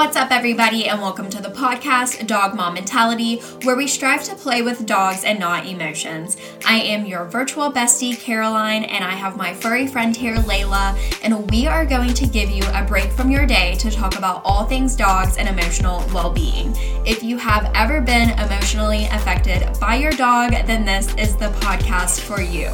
What's up, everybody, and welcome to the podcast Dog Mom Mentality, where we strive to play with dogs and not emotions. I am your virtual bestie, Caroline, and I have my furry friend here, Layla, and we are going to give you a break from your day to talk about all things dogs and emotional well being. If you have ever been emotionally affected by your dog, then this is the podcast for you.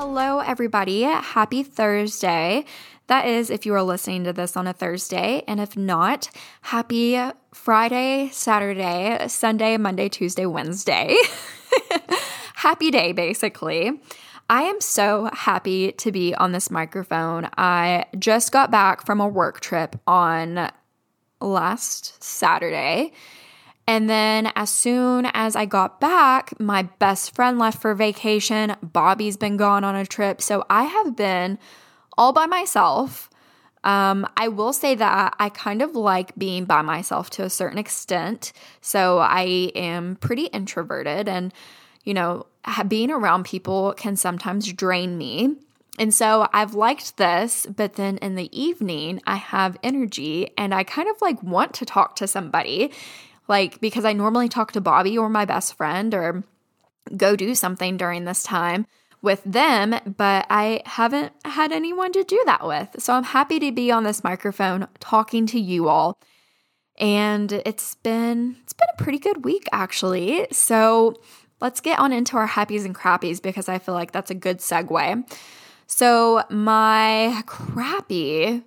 Hello, everybody. Happy Thursday. That is if you are listening to this on a Thursday. And if not, happy Friday, Saturday, Sunday, Monday, Tuesday, Wednesday. happy day, basically. I am so happy to be on this microphone. I just got back from a work trip on last Saturday and then, as soon as I got back, my best friend left for vacation. Bobby's been gone on a trip. So I have been all by myself. Um, I will say that I kind of like being by myself to a certain extent. So I am pretty introverted, and, you know, being around people can sometimes drain me. And so I've liked this, but then in the evening, I have energy and I kind of like want to talk to somebody. Like, because I normally talk to Bobby or my best friend or go do something during this time with them, but I haven't had anyone to do that with. So I'm happy to be on this microphone talking to you all. And it's been it's been a pretty good week actually. So let's get on into our happies and crappies because I feel like that's a good segue. So my crappy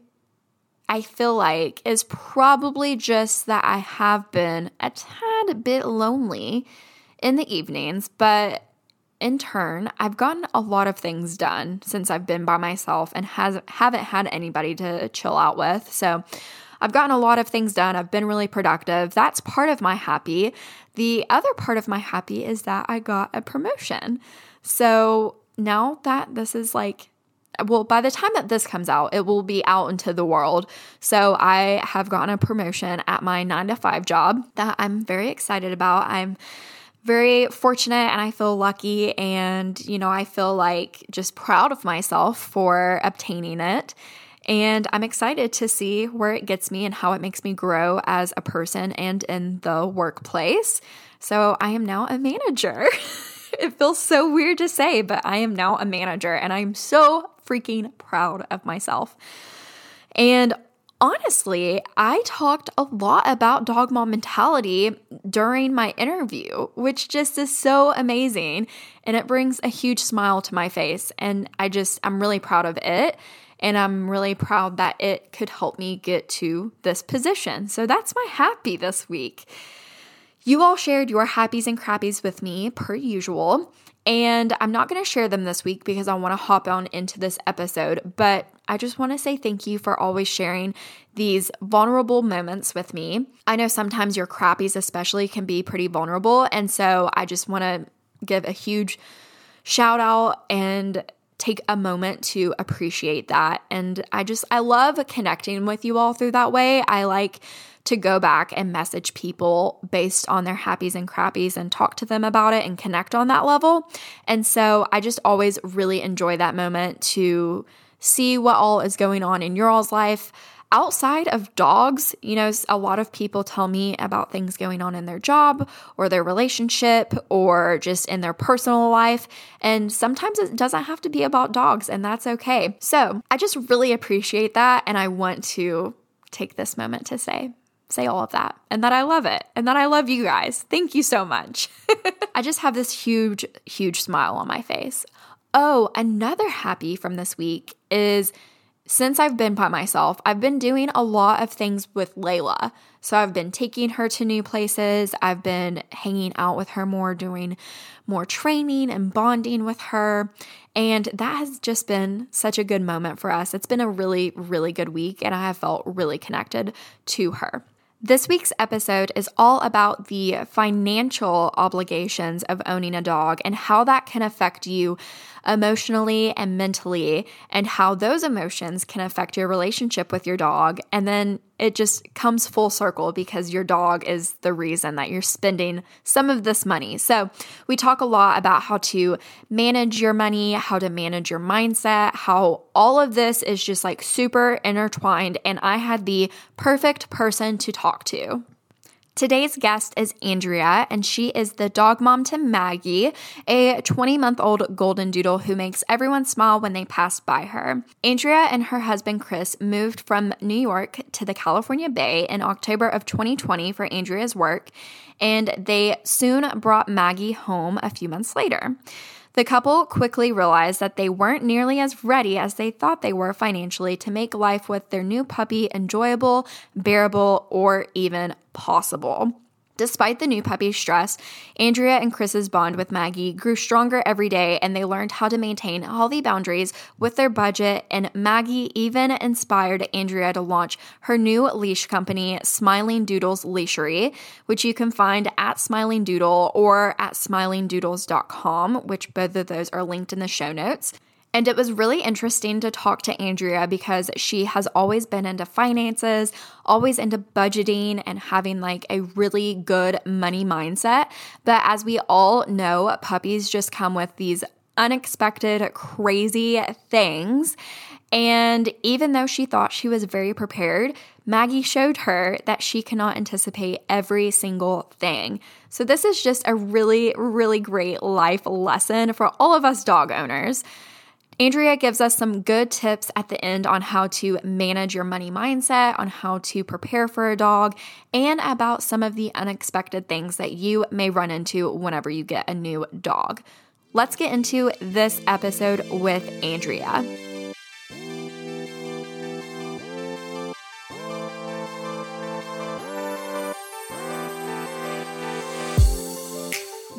I feel like is probably just that I have been a tad bit lonely in the evenings, but in turn, I've gotten a lot of things done since I've been by myself and has haven't had anybody to chill out with. So I've gotten a lot of things done. I've been really productive. That's part of my happy. The other part of my happy is that I got a promotion. So now that this is like well, by the time that this comes out, it will be out into the world. So I have gotten a promotion at my nine to five job that I'm very excited about. I'm very fortunate and I feel lucky. And, you know, I feel like just proud of myself for obtaining it. And I'm excited to see where it gets me and how it makes me grow as a person and in the workplace. So I am now a manager. it feels so weird to say, but I am now a manager and I'm so freaking proud of myself. And honestly, I talked a lot about dog mom mentality during my interview, which just is so amazing. And it brings a huge smile to my face. And I just, I'm really proud of it. And I'm really proud that it could help me get to this position. So that's my happy this week. You all shared your happies and crappies with me, per usual. And I'm not going to share them this week because I want to hop on into this episode, but I just want to say thank you for always sharing these vulnerable moments with me. I know sometimes your crappies, especially, can be pretty vulnerable. And so I just want to give a huge shout out and take a moment to appreciate that. And I just, I love connecting with you all through that way. I like to go back and message people based on their happies and crappies and talk to them about it and connect on that level. And so I just always really enjoy that moment to see what all is going on in your all's life. Outside of dogs, you know, a lot of people tell me about things going on in their job or their relationship or just in their personal life. And sometimes it doesn't have to be about dogs, and that's okay. So I just really appreciate that. And I want to take this moment to say say all of that and that I love it and that I love you guys. Thank you so much. I just have this huge, huge smile on my face. Oh, another happy from this week is since I've been by myself, I've been doing a lot of things with Layla. So I've been taking her to new places, I've been hanging out with her more, doing more training and bonding with her. And that has just been such a good moment for us. It's been a really, really good week, and I have felt really connected to her. This week's episode is all about the financial obligations of owning a dog and how that can affect you emotionally and mentally, and how those emotions can affect your relationship with your dog. And then it just comes full circle because your dog is the reason that you're spending some of this money. So, we talk a lot about how to manage your money, how to manage your mindset, how all of this is just like super intertwined. And I had the perfect person to talk to. Today's guest is Andrea, and she is the dog mom to Maggie, a 20 month old golden doodle who makes everyone smile when they pass by her. Andrea and her husband Chris moved from New York to the California Bay in October of 2020 for Andrea's work, and they soon brought Maggie home a few months later. The couple quickly realized that they weren't nearly as ready as they thought they were financially to make life with their new puppy enjoyable, bearable, or even possible. Despite the new puppy's stress, Andrea and Chris's bond with Maggie grew stronger every day and they learned how to maintain healthy boundaries with their budget. And Maggie even inspired Andrea to launch her new leash company, Smiling Doodles Leashery, which you can find at Smiling Doodle or at smilingdoodles.com, which both of those are linked in the show notes. And it was really interesting to talk to Andrea because she has always been into finances, always into budgeting and having like a really good money mindset. But as we all know, puppies just come with these unexpected, crazy things. And even though she thought she was very prepared, Maggie showed her that she cannot anticipate every single thing. So, this is just a really, really great life lesson for all of us dog owners. Andrea gives us some good tips at the end on how to manage your money mindset, on how to prepare for a dog, and about some of the unexpected things that you may run into whenever you get a new dog. Let's get into this episode with Andrea.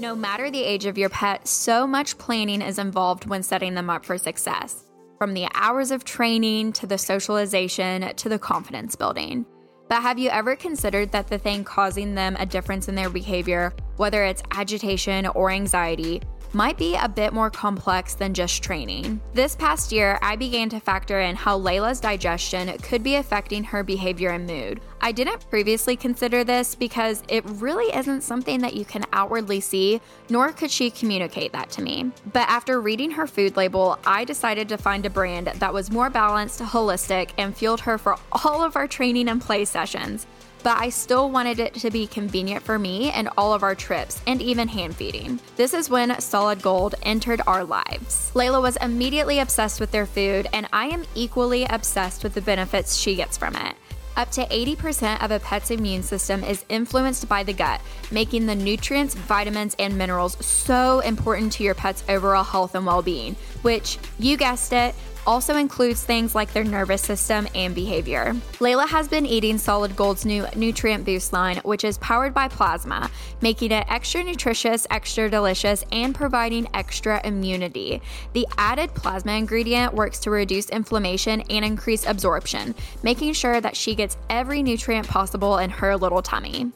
No matter the age of your pet, so much planning is involved when setting them up for success. From the hours of training to the socialization to the confidence building. But have you ever considered that the thing causing them a difference in their behavior, whether it's agitation or anxiety, might be a bit more complex than just training. This past year, I began to factor in how Layla's digestion could be affecting her behavior and mood. I didn't previously consider this because it really isn't something that you can outwardly see, nor could she communicate that to me. But after reading her food label, I decided to find a brand that was more balanced, holistic, and fueled her for all of our training and play sessions but I still wanted it to be convenient for me and all of our trips, and even hand feeding. This is when Solid Gold entered our lives. Layla was immediately obsessed with their food, and I am equally obsessed with the benefits she gets from it. Up to 80% of a pet's immune system is influenced by the gut, making the nutrients, vitamins, and minerals so important to your pet's overall health and well being, which, you guessed it, also includes things like their nervous system and behavior. Layla has been eating Solid Gold's new Nutrient Boost line, which is powered by plasma, making it extra nutritious, extra delicious, and providing extra immunity. The added plasma ingredient works to reduce inflammation and increase absorption, making sure that she gets every nutrient possible in her little tummy.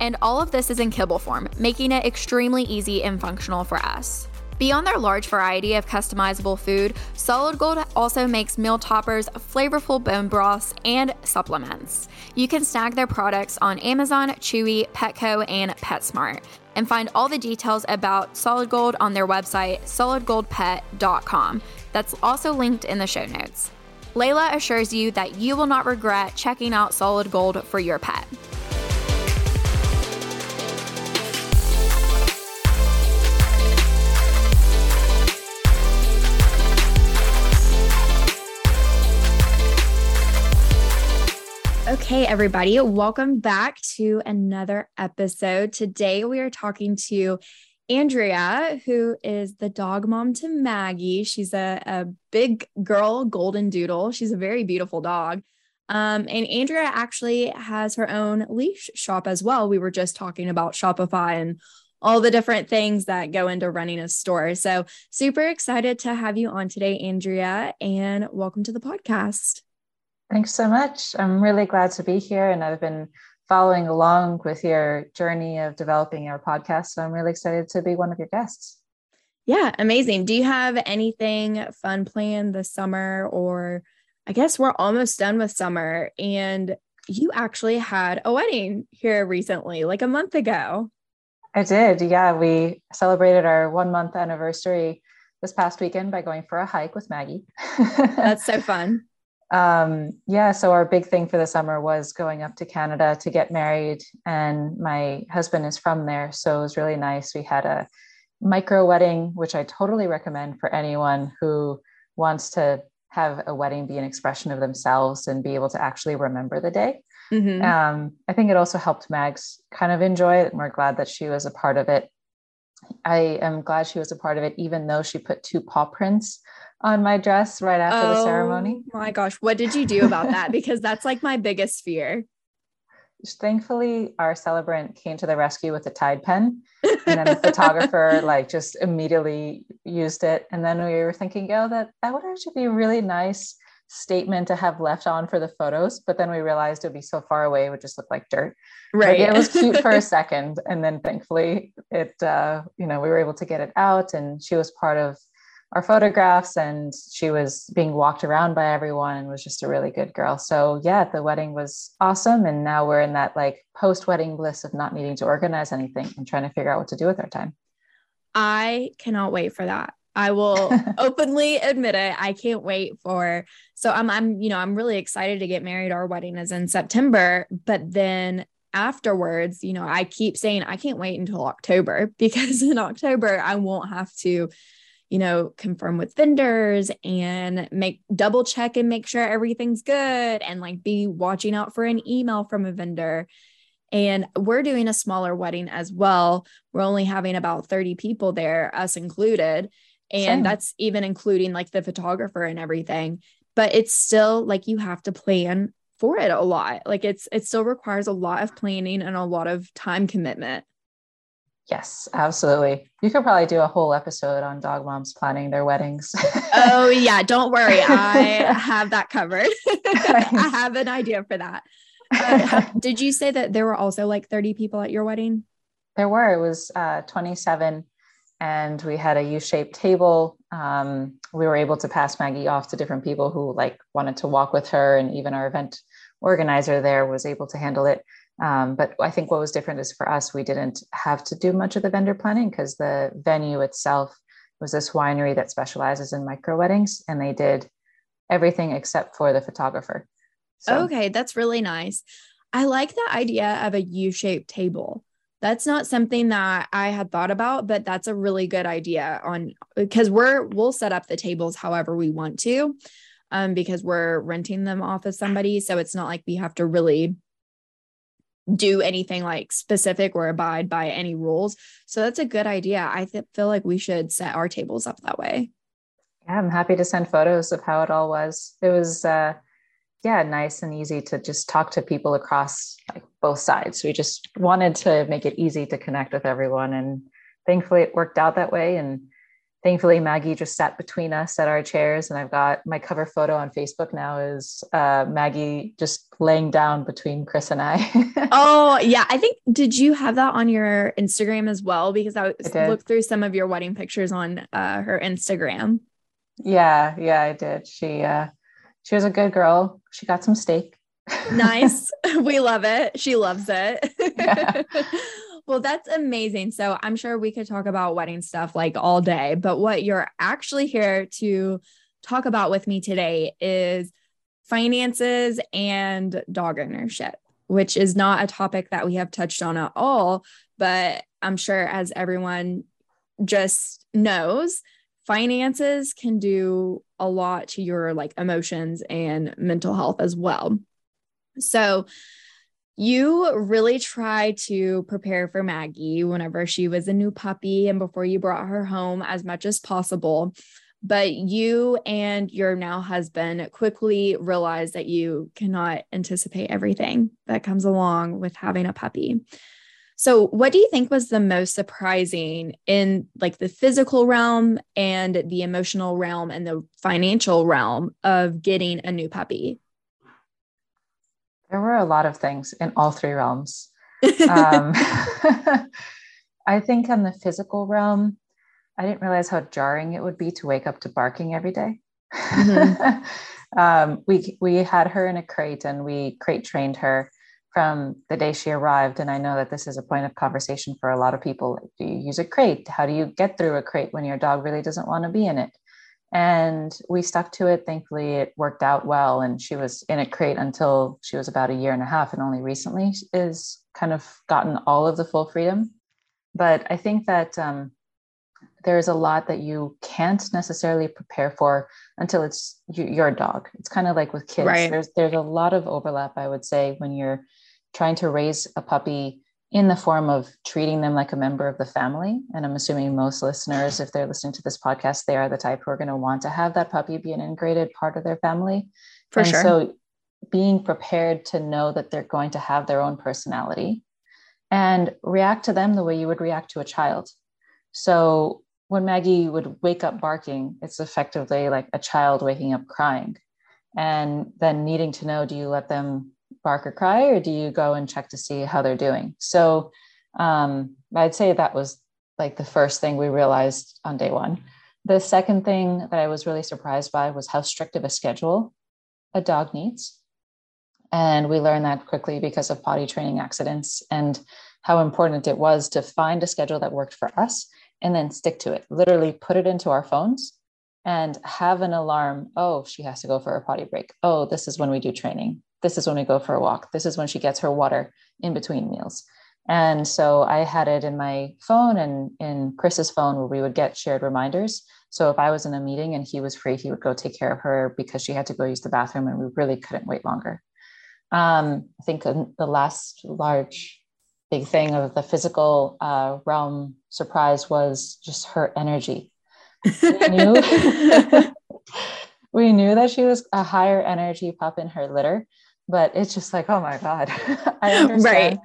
And all of this is in kibble form, making it extremely easy and functional for us. Beyond their large variety of customizable food, Solid Gold also makes meal toppers, flavorful bone broths, and supplements. You can snag their products on Amazon, Chewy, Petco, and PetSmart. And find all the details about Solid Gold on their website, solidgoldpet.com. That's also linked in the show notes. Layla assures you that you will not regret checking out Solid Gold for your pet. Okay, everybody, welcome back to another episode. Today we are talking to Andrea, who is the dog mom to Maggie. She's a, a big girl, golden doodle. She's a very beautiful dog. Um, and Andrea actually has her own leash shop as well. We were just talking about Shopify and all the different things that go into running a store. So, super excited to have you on today, Andrea, and welcome to the podcast. Thanks so much. I'm really glad to be here, and I've been following along with your journey of developing your podcast. So I'm really excited to be one of your guests. Yeah, amazing. Do you have anything fun planned this summer? Or I guess we're almost done with summer. And you actually had a wedding here recently, like a month ago. I did. Yeah. We celebrated our one month anniversary this past weekend by going for a hike with Maggie. That's so fun. Um, yeah. So, our big thing for the summer was going up to Canada to get married. And my husband is from there. So, it was really nice. We had a micro wedding, which I totally recommend for anyone who wants to have a wedding be an expression of themselves and be able to actually remember the day. Mm-hmm. Um, I think it also helped Mags kind of enjoy it. And we're glad that she was a part of it. I am glad she was a part of it, even though she put two paw prints on my dress right after oh, the ceremony. My gosh, what did you do about that? because that's like my biggest fear. Thankfully, our celebrant came to the rescue with a Tide pen, and then the photographer like just immediately used it. And then we were thinking, oh, that that would actually be really nice statement to have left on for the photos. But then we realized it would be so far away, it would just look like dirt. Right. Like, it was cute for a second, and then thankfully, it uh, you know we were able to get it out, and she was part of our photographs and she was being walked around by everyone and was just a really good girl. So yeah, the wedding was awesome. And now we're in that like post wedding bliss of not needing to organize anything and trying to figure out what to do with our time. I cannot wait for that. I will openly admit it. I can't wait for so I'm I'm you know I'm really excited to get married. Our wedding is in September, but then afterwards, you know, I keep saying I can't wait until October because in October I won't have to you know, confirm with vendors and make double check and make sure everything's good and like be watching out for an email from a vendor. And we're doing a smaller wedding as well. We're only having about 30 people there, us included. And that's even including like the photographer and everything. But it's still like you have to plan for it a lot. Like it's it still requires a lot of planning and a lot of time commitment. Yes, absolutely. You could probably do a whole episode on dog moms planning their weddings. oh, yeah. Don't worry. I have that covered. I have an idea for that. Uh, did you say that there were also like 30 people at your wedding? There were. It was uh, 27, and we had a U shaped table. Um, we were able to pass Maggie off to different people who like wanted to walk with her, and even our event organizer there was able to handle it. Um, but I think what was different is for us, we didn't have to do much of the vendor planning because the venue itself was this winery that specializes in micro weddings, and they did everything except for the photographer. So. Okay, that's really nice. I like the idea of a U shaped table. That's not something that I had thought about, but that's a really good idea on because we're we'll set up the tables however we want to um because we're renting them off of somebody so it's not like we have to really do anything like specific or abide by any rules. So that's a good idea. I th- feel like we should set our tables up that way. Yeah, I'm happy to send photos of how it all was. It was, uh, yeah, nice and easy to just talk to people across like both sides. We just wanted to make it easy to connect with everyone, and thankfully it worked out that way. And thankfully maggie just sat between us at our chairs and i've got my cover photo on facebook now is uh, maggie just laying down between chris and i. Oh yeah. I think did you have that on your instagram as well? Because i, I looked through some of your wedding pictures on uh, her instagram. Yeah yeah i did. She uh she was a good girl she got some steak nice we love it she loves it yeah. Well, that's amazing. So I'm sure we could talk about wedding stuff like all day, but what you're actually here to talk about with me today is finances and dog ownership, which is not a topic that we have touched on at all. But I'm sure as everyone just knows, finances can do a lot to your like emotions and mental health as well. So, you really tried to prepare for Maggie whenever she was a new puppy and before you brought her home as much as possible. But you and your now husband quickly realized that you cannot anticipate everything that comes along with having a puppy. So, what do you think was the most surprising in like the physical realm and the emotional realm and the financial realm of getting a new puppy? There were a lot of things in all three realms. um, I think on the physical realm, I didn't realize how jarring it would be to wake up to barking every day. Mm-hmm. um, we we had her in a crate and we crate trained her from the day she arrived. And I know that this is a point of conversation for a lot of people. Do you use a crate? How do you get through a crate when your dog really doesn't want to be in it? And we stuck to it. Thankfully, it worked out well. And she was in a crate until she was about a year and a half, and only recently is kind of gotten all of the full freedom. But I think that um, there's a lot that you can't necessarily prepare for until it's your dog. It's kind of like with kids. Right. There's there's a lot of overlap, I would say, when you're trying to raise a puppy in the form of treating them like a member of the family. And I'm assuming most listeners, if they're listening to this podcast, they are the type who are going to want to have that puppy be an integrated part of their family. For and sure. So being prepared to know that they're going to have their own personality and react to them the way you would react to a child. So when Maggie would wake up barking, it's effectively like a child waking up crying and then needing to know do you let them bark or cry, or do you go and check to see how they're doing? So um, I'd say that was like the first thing we realized on day one. The second thing that I was really surprised by was how strict of a schedule a dog needs. And we learned that quickly because of potty training accidents and how important it was to find a schedule that worked for us and then stick to it. Literally put it into our phones and have an alarm. Oh, she has to go for a potty break. Oh, this is when we do training this is when we go for a walk. This is when she gets her water in between meals. And so I had it in my phone and in Chris's phone where we would get shared reminders. So if I was in a meeting and he was free, he would go take care of her because she had to go use the bathroom and we really couldn't wait longer. Um, I think the last large big thing of the physical uh, realm surprise was just her energy. We knew, we knew that she was a higher energy pup in her litter, but it's just like oh my god i understand right.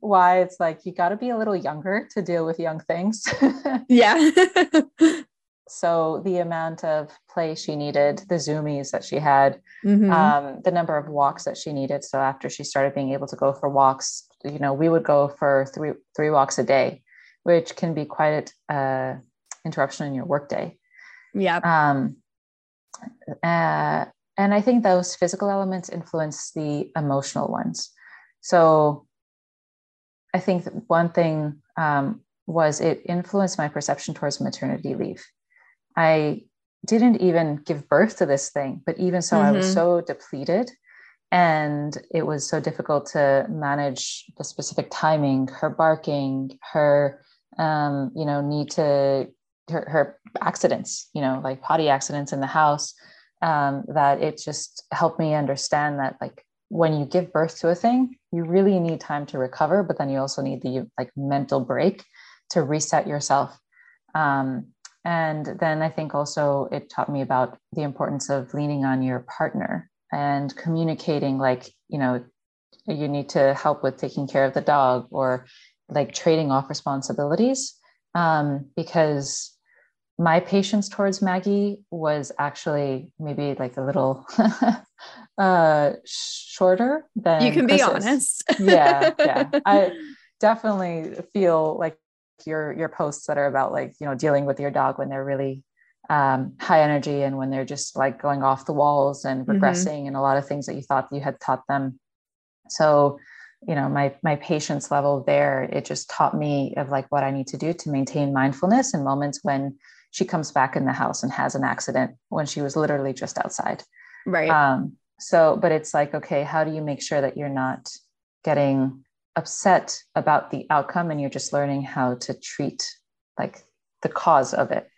why it's like you got to be a little younger to deal with young things. Yeah. So the amount of play she needed the zoomies that she had mm-hmm. um, the number of walks that she needed. So after she started being able to go for walks you know we would go for three three walks a day which can be quite a uh, interruption in your workday. Yeah um uh, and I think those physical elements influence the emotional ones. So I think one thing um, was it influenced my perception towards maternity leave. I didn't even give birth to this thing, but even so, mm-hmm. I was mm-hmm. so depleted and it was so difficult to manage the specific timing, her barking, her, um, you know, need to, her, her accidents, you know, like potty accidents in the house um, that it just helped me understand that like when you give birth to a thing you really need time to recover but then you also need the like mental break to reset yourself. Um, and then i think also it taught me about the importance of leaning on your partner and communicating like you know you need to help with taking care of the dog or like trading off responsibilities um, because my patience towards Maggie was actually maybe like a little uh, shorter than you can Chris's. be honest. yeah, yeah. I definitely feel like your your posts that are about like you know dealing with your dog when they're really um, high energy and when they're just like going off the walls and mm-hmm. regressing mm-hmm. and a lot of things that you thought you had taught them. So you know my my patience level there it just taught me of like what i need to do to maintain mindfulness in moments when she comes back in the house and has an accident when she was literally just outside. Right. Um, so, but it's like, okay, how do you make sure that you're not getting upset about the outcome and you're just learning how to treat like the cause of it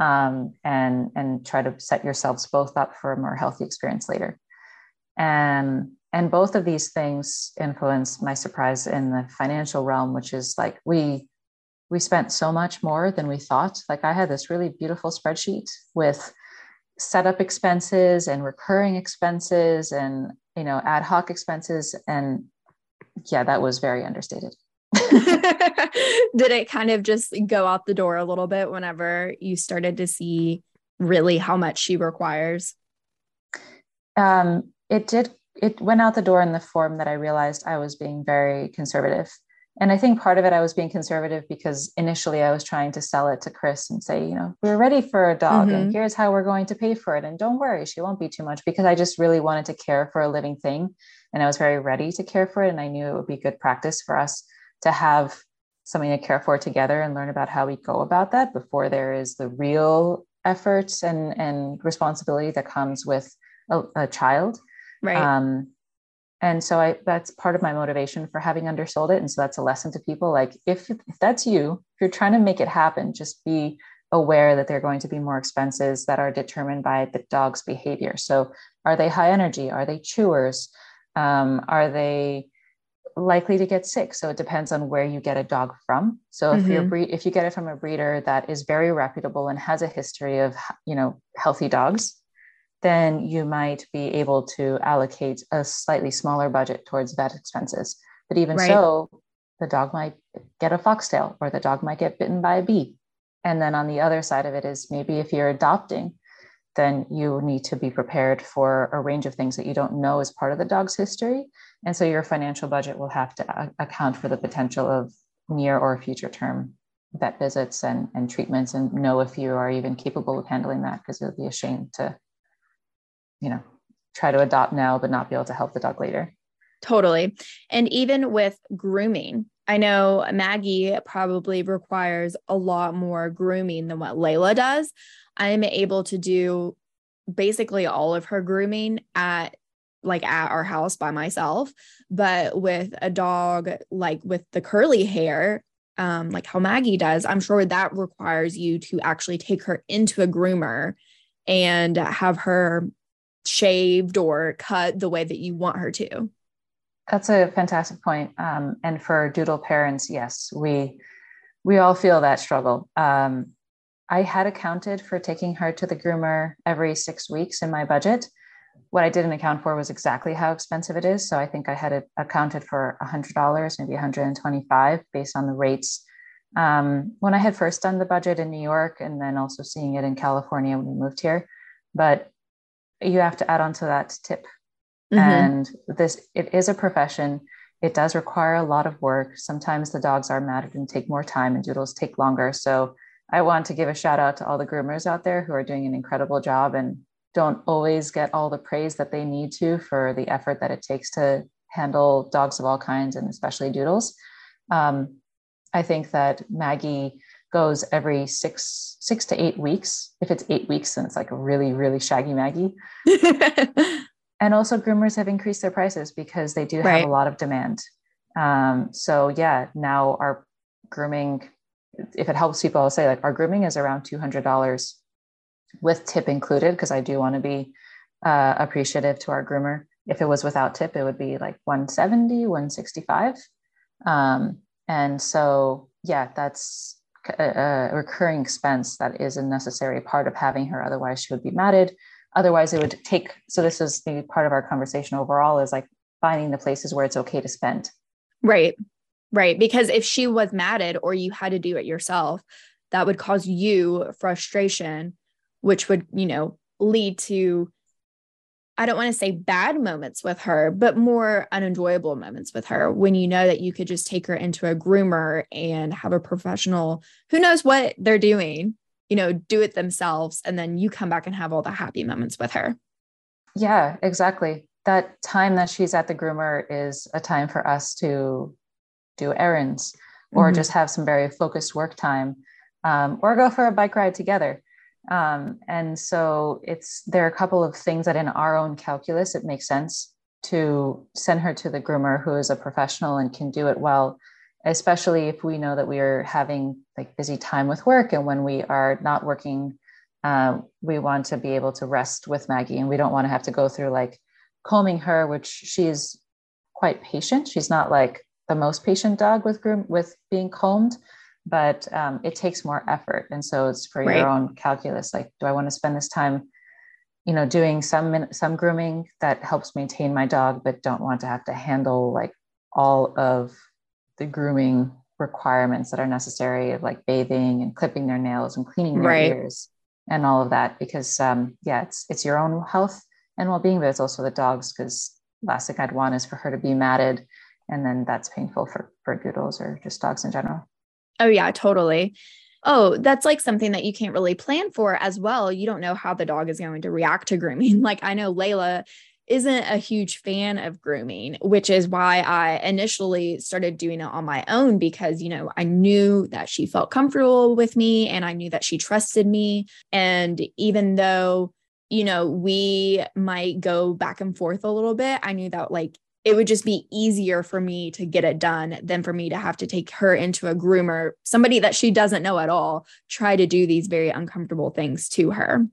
um, and and try to set yourselves both up for a more healthy experience later and and both of these things influence my surprise in the financial realm which is like we we spent so much more than we thought. Like I had this really beautiful spreadsheet with setup expenses and recurring expenses and you know ad hoc expenses. And yeah that was very understated. Did it kind of just go out the door a little bit whenever you started to see really how much she requires? Um, it did it went out the door in the form that i realized i was being very conservative and I think part of it I was being conservative because initially I was trying to sell it to Chris and say, you know, we're ready for a dog mm-hmm. and here's how we're going to pay for it. And don't worry, she won't be too much because I just really wanted to care for a living thing. And I was very ready to care for it. And I knew it would be good practice for us to have something to care for together and learn about how we go about that before there is the real effort and, and responsibility that comes with a, a child. Right. Um, and so I that's part of my motivation for having undersold it. And so that's a lesson to people. Like if, if that's you, if you're trying to make it happen, just be aware that there are going to be more expenses that are determined by the dog's behavior. So are they high energy? Are they chewers? Um, are they likely to get sick? So it depends on where you get a dog from. So if mm-hmm. you're bre- if you get it from a breeder that is very reputable and has a history of you know healthy dogs, then you might be able to allocate a slightly smaller budget towards vet expenses. But even right. so, the dog might get a foxtail or the dog might get bitten by a bee. And then on the other side of it is maybe if you're adopting, then you need to be prepared for a range of things that you don't know as part of the dog's history. And so your financial budget will have to account for the potential of near or future term vet visits and, and treatments and know if you are even capable of handling that because it would be a shame to you know try to adopt now but not be able to help the dog later. Totally. And even with grooming i know maggie probably requires a lot more grooming than what layla does. I'm able to do basically all of her grooming at like at our house by myself but with a dog like with the curly hair um like how maggie does i'm sure that requires you to actually take her into a groomer and have her shaved or cut the way that you want her to. That's a fantastic point. Um, and for doodle parents, yes, we we all feel that struggle. Um, I had accounted for taking her to the groomer every six weeks in my budget. What I didn't account for was exactly how expensive it is. So I think I had it accounted for $100, maybe 125 based on the rates. Um, when I had first done the budget in New York and then also seeing it in California when we moved here. But you have to add on to that tip. Mm-hmm. And this, it is a profession. It does require a lot of work. Sometimes the dogs are matted and take more time, and doodles take longer. So I want to give a shout out to all the groomers out there who are doing an incredible job and don't always get all the praise that they need to for the effort that it takes to handle dogs of all kinds and especially doodles. Um, I think that Maggie goes every six six to eight weeks. If it's eight weeks, then it's like a really really shaggy Maggie. and also, groomers have increased their prices because they do have right. a lot of demand. Um, so yeah, now our grooming, if it helps people, I'll say like our grooming is around two hundred dollars with tip included because I do want to be uh, appreciative to our groomer. If it was without tip, it would be like 170, 165. Um, and so yeah, that's a, uh, uh, a recurring expense that is a necessary part of having her. Otherwise, she would be matted. Otherwise, it would take. So this is the part of our conversation overall is like finding the places where it's okay to spend. Right. Right. Because if she was matted or you had to do it yourself, that would cause you frustration, which would, you know, lead to I don't want to say bad moments with her, but more unenjoyable moments with her when you know that you could just take her into a groomer and have a professional who knows what they're doing, you know, do it themselves. And then you come back and have all the happy moments with her. Yeah, exactly. That time that she's at the groomer is a time for us to do errands or mm-hmm. just have some very focused work time um, or go for a bike ride together um, and so it's there are a couple of things that in our own calculus it makes sense to send her to the groomer who is a professional and can do it well, especially if we know that we are having like busy time with work and when we are not working, uh, we want to be able to rest with Maggie and we don't want to have to go through like combing her, which she's quite patient. She's not like the most patient dog with groom with being combed but um, it takes more effort and so it's for right. your own calculus like do i want to spend this time you know doing some some grooming that helps maintain my dog but don't want to have to handle like all of the grooming requirements that are necessary of like bathing and clipping their nails and cleaning their right. ears and all of that because um, yeah it's it's your own health and well-being but it's also the dogs because last thing i'd want is for her to be matted and then that's painful for for Bernedoodles or just dogs in general. Oh yeah, totally. Oh, that's like something that you can't really plan for as well. You don't know how the dog is going to react to grooming. Like I know Layla isn't a huge fan of grooming, which is why I initially started doing it on my own because, you know, I knew that she felt comfortable with me and I knew that she trusted me. And even though, you know, we might go back and forth a little bit, I knew that like it would just be easier for me to get it done than for me to have to take her into a groomer, somebody that she doesn't know at all, try to do these very uncomfortable things to her.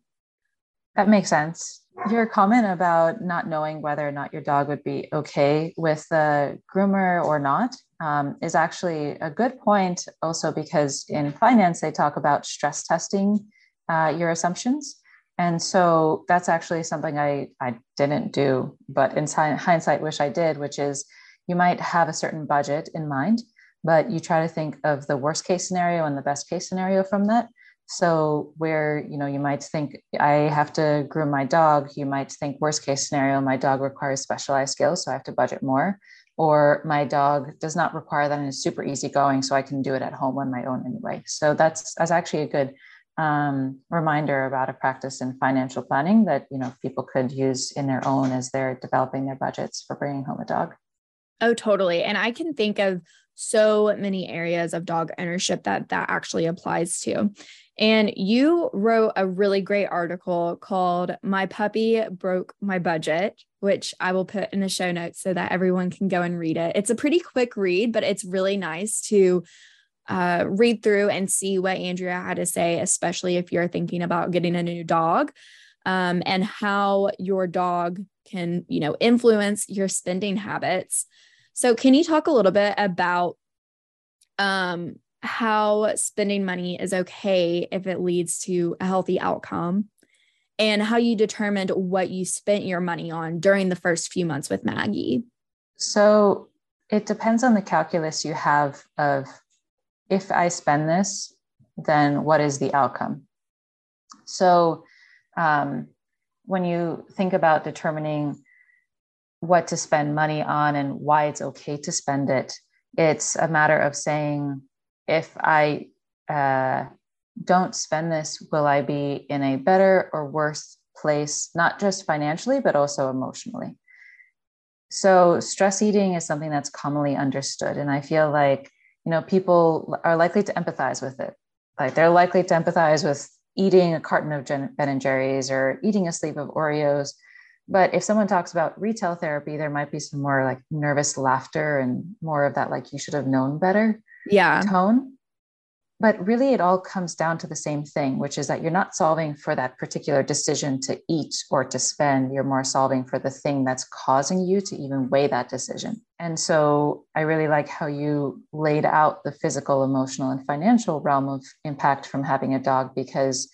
That makes sense. Your comment about not knowing whether or not your dog would be okay with the groomer or not um, is actually a good point, also because in finance, they talk about stress testing uh, your assumptions. And so that's actually something I, I didn't do, but in hindsight, wish I did, which is you might have a certain budget in mind, but you try to think of the worst case scenario and the best case scenario from that. So where you know you might think I have to groom my dog, you might think worst case scenario, my dog requires specialized skills, so I have to budget more. Or my dog does not require that and is super easy going, so I can do it at home on my own anyway. So that's that's actually a good um, reminder about a practice in financial planning that you know people could use in their own as they're developing their budgets for bringing home a dog. Oh, totally. And I can think of so many areas of dog ownership that that actually applies to. And you wrote a really great article called My Puppy Broke My Budget, which I will put in the show notes so that everyone can go and read it. It's a pretty quick read, but it's really nice to uh, read through and see what Andrea had to say, especially if you're thinking about getting a new dog um, and how your dog can, you know, influence your spending habits. So, can you talk a little bit about um, how spending money is okay if it leads to a healthy outcome and how you determined what you spent your money on during the first few months with Maggie. So it depends on the calculus you have of if I spend this, then what is the outcome? So um, when you think about determining what to spend money on and why it's okay to spend it, it's a matter of saying, if I uh, don't spend this, will I be in a better or worse place, not just financially, but also emotionally? So, stress eating is something that's commonly understood. And I feel like, you know, people are likely to empathize with it. Like they're likely to empathize with eating a carton of Ben and Jerry's or eating a sleeve of Oreos. But if someone talks about retail therapy, there might be some more like nervous laughter and more of that, like, you should have known better yeah. tone. But really, it all comes down to the same thing, which is that you're not solving for that particular decision to eat or to spend. You're more solving for the thing that's causing you to even weigh that decision. And so I really like how you laid out the physical, emotional, and financial realm of impact from having a dog because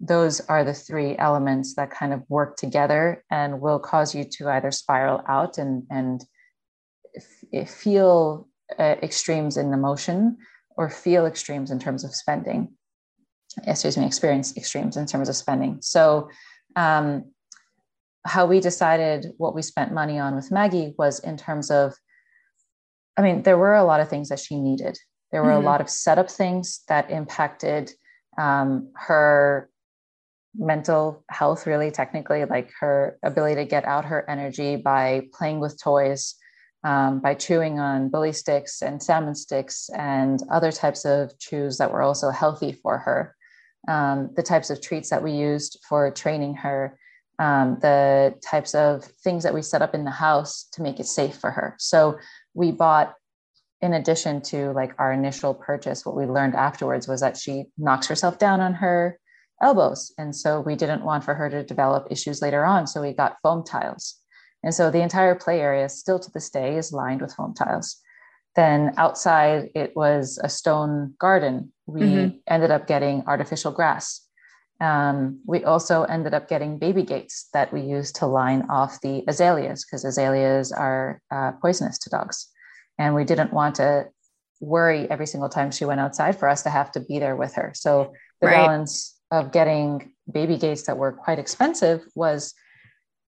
those are the three elements that kind of work together and will cause you to either spiral out and, and f- feel uh, extremes in emotion or feel extremes in terms of spending. Excuse me experience extremes in terms of spending. So um, how we decided what we spent money on with maggie was in terms of i mean there were a lot of things that she needed. There were mm-hmm. a lot of setup things that impacted um, her mental health really technically like her ability to get out her energy by playing with toys um, by chewing on bully sticks and salmon sticks and other types of chews that were also healthy for her. Um, the types of treats that we used for training her, um, the types of things that we set up in the house to make it safe for her. So we bought, in addition to like our initial purchase, what we learned afterwards was that she knocks herself down on her elbows. And so we didn't want for her to develop issues later on. So we got foam tiles. And so the entire play area still to this day is lined with foam tiles. Then outside it was a stone garden. We mm-hmm. ended up getting artificial grass. Um, we also ended up getting baby gates that we used to line off the azaleas because azaleas are uh, poisonous to dogs. And we didn't want to worry every single time she went outside for us to have to be there with her. So the right. balance of getting baby gates that were quite expensive was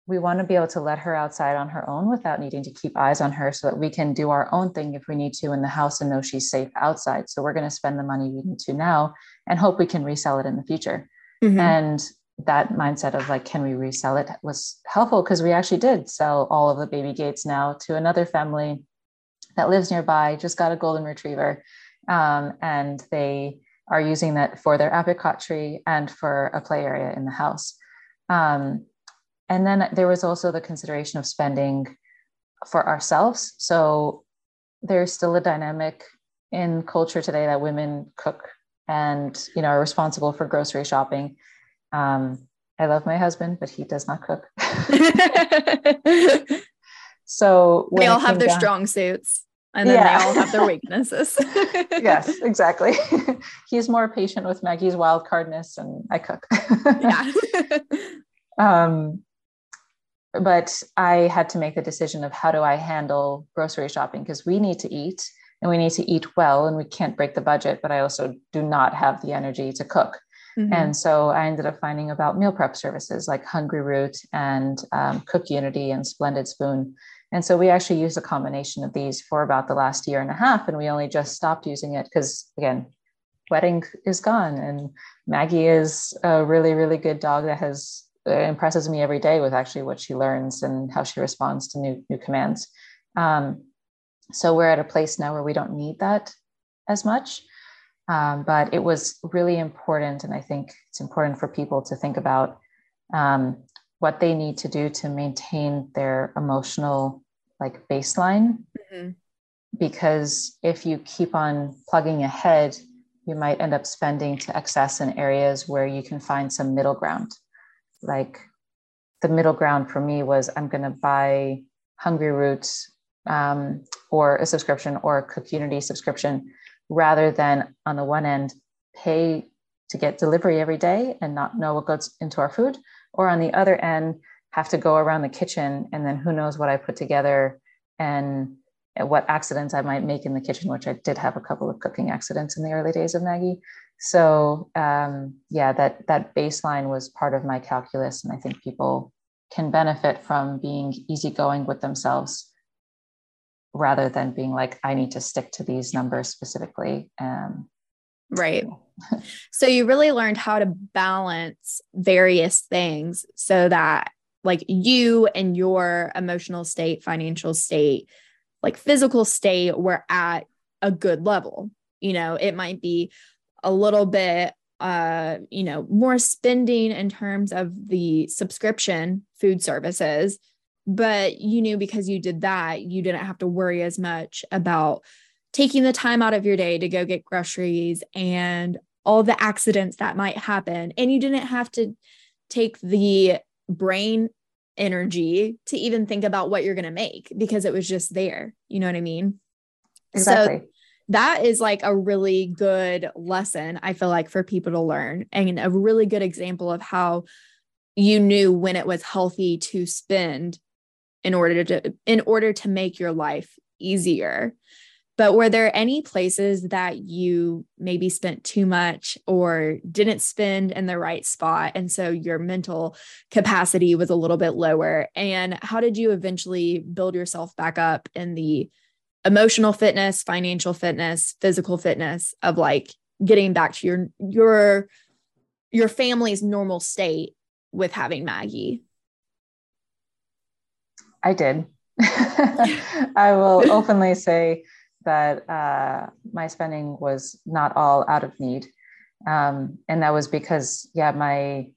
we want to be able to let her outside on her own without needing to keep eyes on her so that we can do our own thing if we need to in the house and know she's safe outside. So we're going to spend the money we need to now and hope we can resell it in the future. Mm-hmm. And that mindset of like, can we resell it was helpful because we actually did sell all of the baby gates now to another family that lives nearby, just got a golden retriever. Um, and they are using that for their apricot tree and for a play area in the house. Um, and then there was also the consideration of spending for ourselves. So there's still a dynamic in culture today that women cook and you know are responsible for grocery shopping. Um, I love my husband, but he does not cook. so they all have their down, strong suits and then yeah. they all have their weaknesses. yes, exactly. He's more patient with Maggie's wild cardness and I cook. yeah. um, but I had to make the decision of how do I handle grocery shopping because we need to eat and we need to eat well and we can't break the budget, but I also do not have the energy to cook. Mm-hmm. And so I ended up finding about meal prep services like Hungryroot and um, CookUnity and Splendid Spoon. And so we actually used a combination of these for about the last year and a half, and we only just stopped using it because, again, wedding is gone, and Maggie is a really, really good dog that has impresses me every day with actually what she learns and how she responds to new new commands. Um, so we're at a place now where we don't need that as much. Um, but it was really important, and I think it's important for people to think about um, what they need to do to maintain their emotional like baseline. Mm-hmm. Because if you keep on plugging ahead, you might end up spending to excess in areas where you can find some middle ground like the middle ground for me was I'm going to buy Hungryroot um, or a subscription or a CookUnity subscription rather than on the one end pay to get delivery every day and not know what goes into our food, or on the other end have to go around the kitchen and then who knows what I put together and what accidents I might make in the kitchen, which I did have a couple of cooking accidents in the early days of Maggie. So um, yeah, that that baseline was part of my calculus, and I think people can benefit from being easygoing with themselves rather than being like, I need to stick to these numbers specifically. Um, right. so you really learned how to balance various things so that like you and your emotional state, financial state, like physical state were at a good level. You know, it might be a little bit uh you know more spending in terms of the subscription food services but you knew because you did that you didn't have to worry as much about taking the time out of your day to go get groceries and all the accidents that might happen and you didn't have to take the brain energy to even think about what you're going to make because it was just there. You know what i mean? Exactly. so that is like a really good lesson, I feel like, for people to learn and a really good example of how you knew when it was healthy to spend in order to in order to make your life easier but were there any places that you maybe spent too much or didn't spend in the right spot and so your mental capacity was a little bit lower and how did you eventually build yourself back up in the emotional fitness, financial fitness, physical fitness of like getting back to your your your family's normal state with having Maggie? I did. I will openly say that uh, my spending was not all out of need. Um, and that was because, yeah, my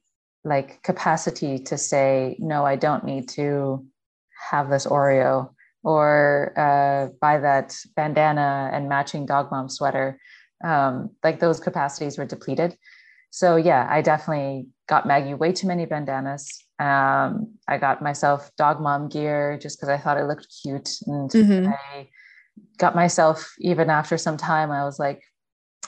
like capacity to say, no, I don't need to have this Oreo or uh, buy that bandana and matching dog mom sweater. Um, like those capacities were depleted. So yeah, I definitely got Maggie way too many bandanas. Um, I got myself dog mom gear just because I thought it looked cute, and mm-hmm. I got myself even after some time. I was like,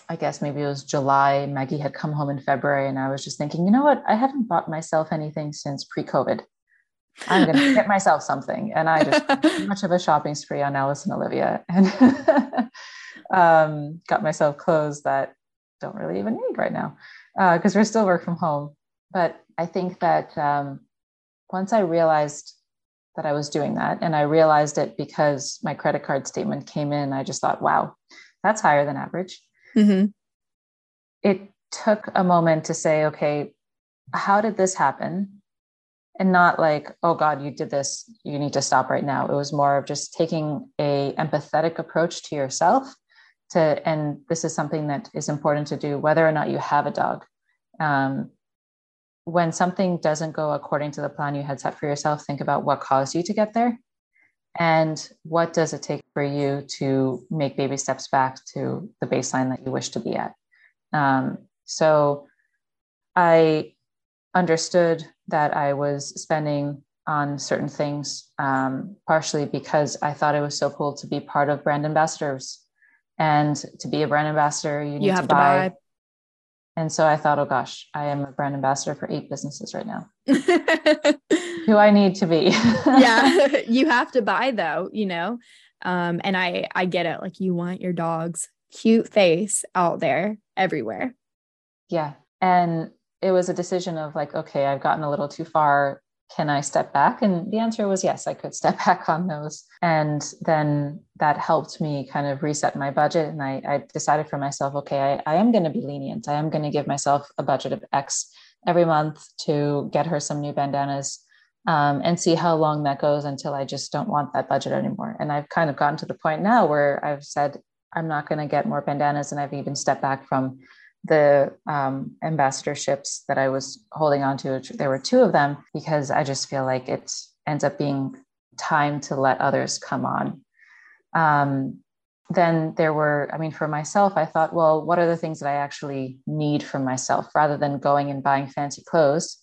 I guess maybe it was July. Maggie had come home in February, and I was just thinking, you know what? I haven't bought myself anything since pre-COVID. I'm going to get myself something. And I just much of a shopping spree on Alice and Olivia and um, got myself clothes that don't really even need right now because uh, we're still work from home. But I think that um, once I realized that I was doing that, and I realized it because my credit card statement came in, I just thought, wow, that's higher than average. Mm-hmm. It took a moment to say, okay, how did this happen? And not like, oh God, you did this, you need to stop right now. It was more of just taking a empathetic approach to yourself to, and this is something that is important to do, whether or not you have a dog. Um, when something doesn't go according to the plan you had set for yourself, think about what caused you to get there and what does it take for you to make baby steps back to the baseline that you wish to be at. Um, so I understood that I was spending on certain things, um, partially because I thought it was so cool to be part of brand ambassadors. And to be a brand ambassador, you need you to, buy, to buy and so I thought, oh gosh, I am a brand ambassador for eight businesses right now. Who I need to be. yeah, you have to buy though, you know. Um, and I I get it. Like you want your dog's cute face out there everywhere. Yeah. And it was a decision of like, okay, I've gotten a little too far can I step back? And the answer was yes, I could step back on those. And then that helped me kind of reset my budget. And I, I decided for myself, okay, I, I am going to be lenient. I am going to give myself a budget of X every month to get her some new bandanas um, and see how long that goes until I just don't want that budget anymore. And I've kind of gotten to the point now where I've said, I'm not going to get more bandanas. And I've even stepped back from the um, ambassadorships that I was holding on to, there were two of them because I just feel like it ends up being time to let others come on. Um, then there were, I mean, for myself, I thought, well, what are the things that I actually need for myself rather than going and buying fancy clothes?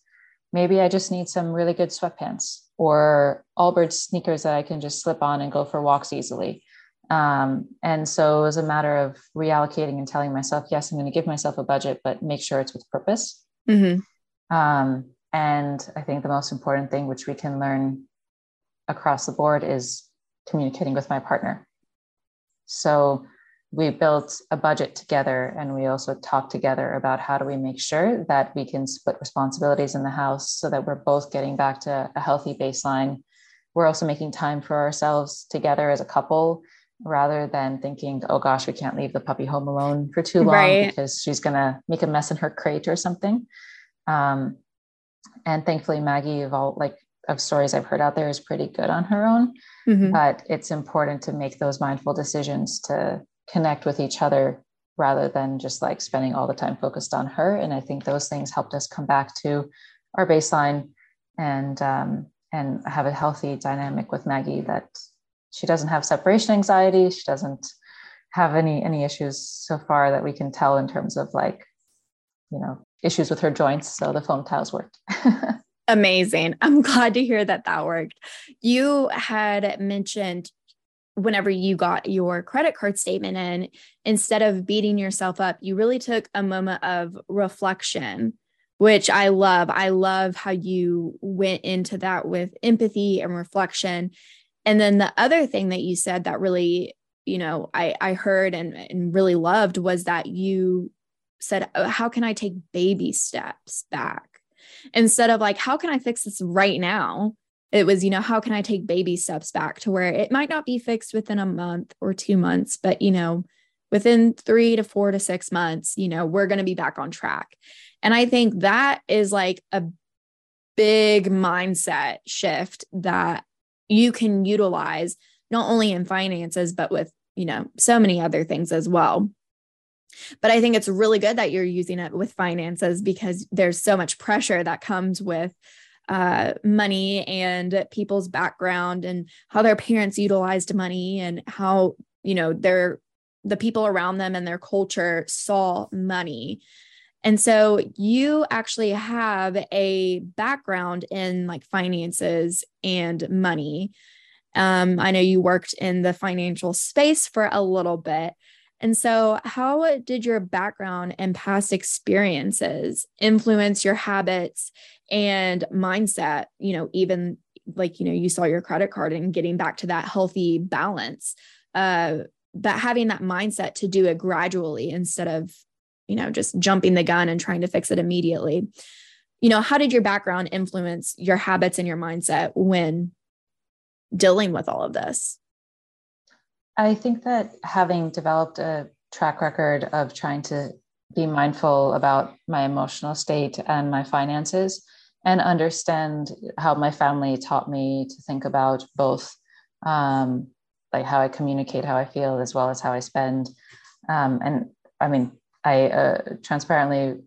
Maybe I just need some really good sweatpants or Allbirds sneakers that I can just slip on and go for walks easily. Um, and so it was a matter of reallocating and telling myself, yes, I'm going to give myself a budget, but make sure it's with purpose. Mm-hmm. Um, and I think the most important thing, which we can learn across the board, is communicating with my partner. So we built a budget together and we also talked together about how do we make sure that we can split responsibilities in the house so that we're both getting back to a healthy baseline. We're also making time for ourselves together as a couple rather than thinking, oh gosh, we can't leave the puppy home alone for too long right. because she's going to make a mess in her crate or something. Um, and thankfully, Maggie, of all like of stories I've heard out there, is pretty good on her own. Mm-hmm. But it's important to make those mindful decisions to connect with each other rather than just like spending all the time focused on her. And I think those things helped us come back to our baseline and um, and have a healthy dynamic with Maggie that she doesn't have separation anxiety. She doesn't have any any issues so far that we can tell in terms of like you know issues with her joints so the foam tiles worked. Amazing. I'm glad to hear that that worked. You had mentioned whenever you got your credit card statement in instead of beating yourself up you really took a moment of reflection which I love. I love how you went into that with empathy and reflection and then the other thing that you said that really, you know, I, I heard and, and really loved was that you said, oh, How can I take baby steps back? Instead of like, How can I fix this right now? It was, you know, how can I take baby steps back to where it might not be fixed within a month or two months, but, you know, within three to four to six months, you know, we're going to be back on track. And I think that is like a big mindset shift that you can utilize not only in finances, but with, you know, so many other things as well. But I think it's really good that you're using it with finances because there's so much pressure that comes with uh, money and people's background and how their parents utilized money and how, you know, their the people around them and their culture saw money and so you actually have a background in like finances and money. Um, I know you worked in the financial space for a little bit. And so, how did your background and past experiences influence your habits and mindset? You know, even like, you know, you saw your credit card and getting back to that healthy balance, uh, but having that mindset to do it gradually instead of you know, just jumping the gun and trying to fix it immediately. you know, how did your background influence your habits and your mindset when dealing with all of this? I think that having developed a track record of trying to be mindful about my emotional state and my finances and understand how my family taught me to think about both um, like how I communicate how I feel as well as how I spend. Um, and I mean, I uh, transparently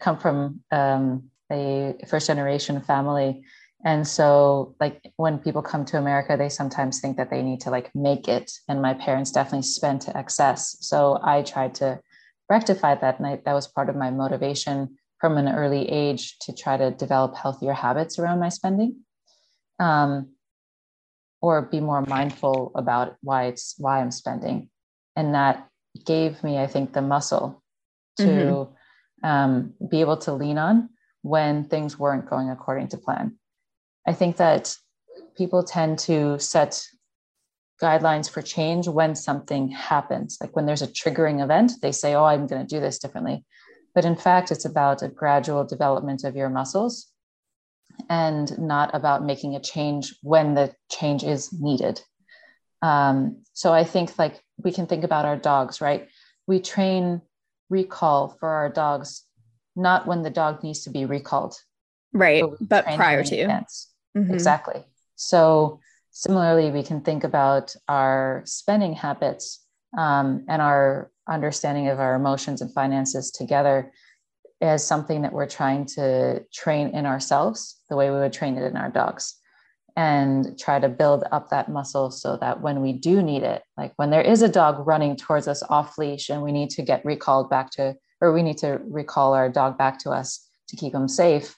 come from um, a first generation family. And so, like, when people come to America, they sometimes think that they need to like make it. And my parents definitely spent to excess. So I tried to rectify that. And I, that was part of my motivation from an early age to try to develop healthier habits around my spending um, or be more mindful about why it's why i'm spending and that gave me i think the muscle to mm-hmm. um, be able to lean on when things weren't going according to plan i think that people tend to set guidelines for change when something happens like when there's a triggering event they say oh i'm going to do this differently but in fact, it's about a gradual development of your muscles and not about making a change when the change is needed. Um, so I think like we can think about our dogs, right? We train recall for our dogs, not when the dog needs to be recalled. Right. But, but prior to. Mm-hmm. Exactly. So similarly, we can think about our spending habits um, and our understanding of our emotions and finances together as something that we're trying to train in ourselves the way we would train it in our dogs and try to build up that muscle so that when we do need it like when there is a dog running towards us off leash and we need to get recalled back to or we need to recall our dog back to us to keep him safe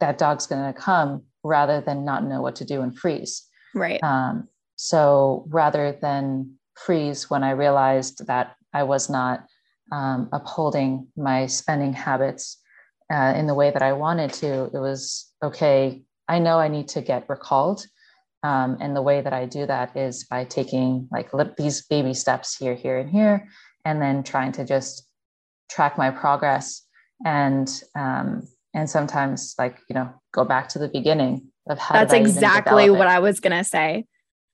that dog's going to come rather than not know what to do and freeze right um, so rather than freeze when i realized that I was not um, upholding my spending habits uh, in the way that I wanted to. It was okay, I know I need to get recalled. Um, and the way that I do that is by taking like these baby steps here, here, and here, and then trying to just track my progress and um, and sometimes like you know go back to the beginning of how. That's exactly what I was gonna say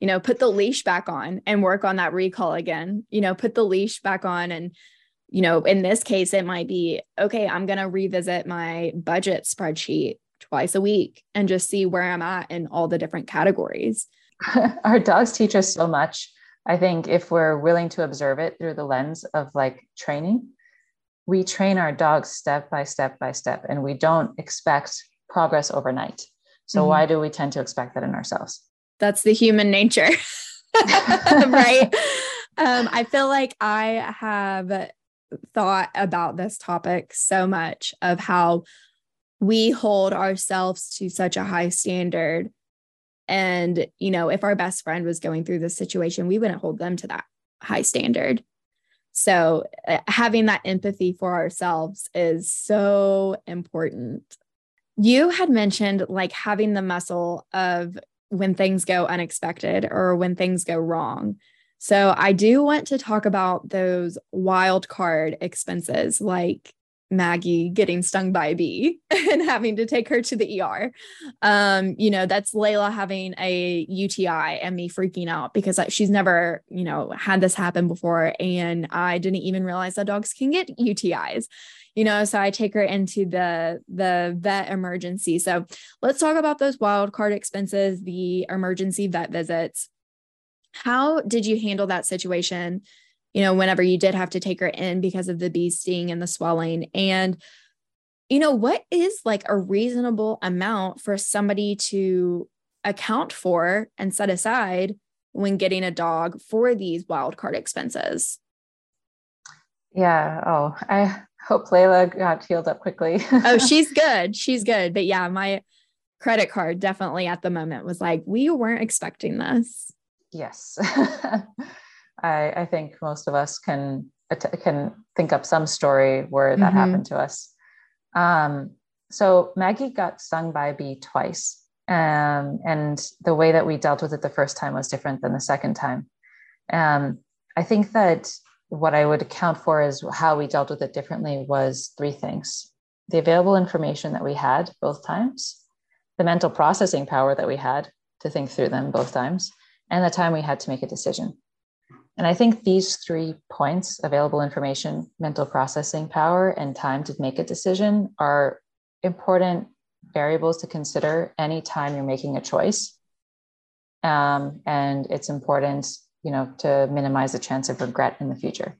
you know, put the leash back on and work on that recall again, you know, put the leash back on. And, you know, in this case, it might be, okay, I'm going to revisit my budget spreadsheet twice a week and just see where I'm at in all the different categories. Our dogs teach us so much. I think if we're willing to observe it through the lens of like training, we train our dogs step by step by step, and we don't expect progress overnight. So, mm-hmm. why do we tend to expect that in ourselves? that's the human nature right um, i feel like i have thought about this topic so much of how we hold ourselves to such a high standard. And you know if our best friend was going through this situation we wouldn't hold them to that high standard. So uh, having that empathy for ourselves is so important. You had mentioned like having the muscle of when things go unexpected or when things go wrong. So I do want to talk about those wild card expenses like Maggie getting stung by a bee and having to take her to the ER. Um, you know, that's Layla having a UTI and me freaking out because she's never, you know, had this happen before. And I didn't even realize that dogs can get UTIs you know so i take her into the the vet emergency so let's talk about those wild card expenses the emergency vet visits how did you handle that situation you know whenever you did have to take her in because of the bee sting and the swelling and you know what is like a reasonable amount for somebody to account for and set aside when getting a dog for these wild card expenses yeah oh i hope Layla got healed up quickly. oh, she's good. She's good. But yeah, my credit card definitely at the moment was like, we weren't expecting this. Yes. I, I think most of us can can think up some story where that mm-hmm. happened to us. Um, so Maggie got stung by a bee twice. Um, and the way that we dealt with it the first time was different than the second time. Um, I think that what I would account for is how we dealt with it differently was three things. the available information that we had both times, the mental processing power that we had to think through them both times, and the time we had to make a decision. And I think these three points available information, mental processing power, and time to make a decision are important variables to consider anytime you're making a choice. Um, and it's important, you know, to minimize the chance of regret in the future.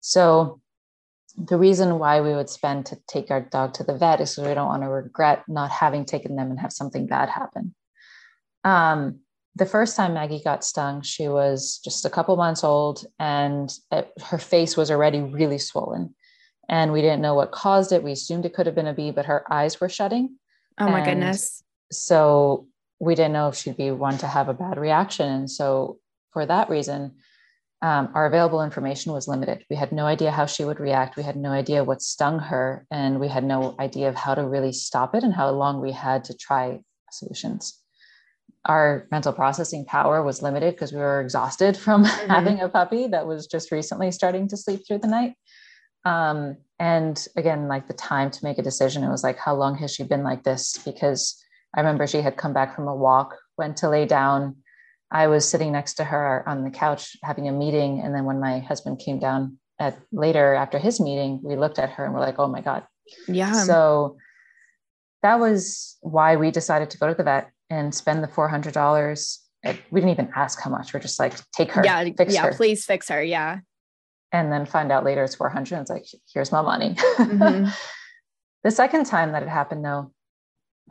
So the reason why we would spend to take our dog to the vet is because we don't want to regret not having taken them and have something bad happen. Um, the first time Maggie got stung, she was just a couple months old and it, her face was already really swollen. And we didn't know what caused it. We assumed it could have been a bee, but her eyes were shutting. Oh my and goodness. So we didn't know if she'd be one to have a bad reaction. And so for that reason, um, our available information was limited. We had no idea how she would react. We had no idea what stung her, and we had no idea of how to really stop it and how long we had to try solutions our mental processing power was limited because we were exhausted from mm-hmm. having a puppy that was just recently starting to sleep through the night. Um, and again, like the time to make a decision, it was like, how long has she been like this? Because I remember she had come back from a walk, went to lay down. I was sitting next to her on the couch having a meeting. And then when my husband came down at later after his meeting, we looked at her and we're like, oh my God. Yeah. So that was why we decided to go to the vet and spend the $400 we didn't even ask how much. We're just like take her yeah yeah her. please fix her yeah. And then find out later it's 400 it's like here's my money. Mm-hmm. the second time that it happened though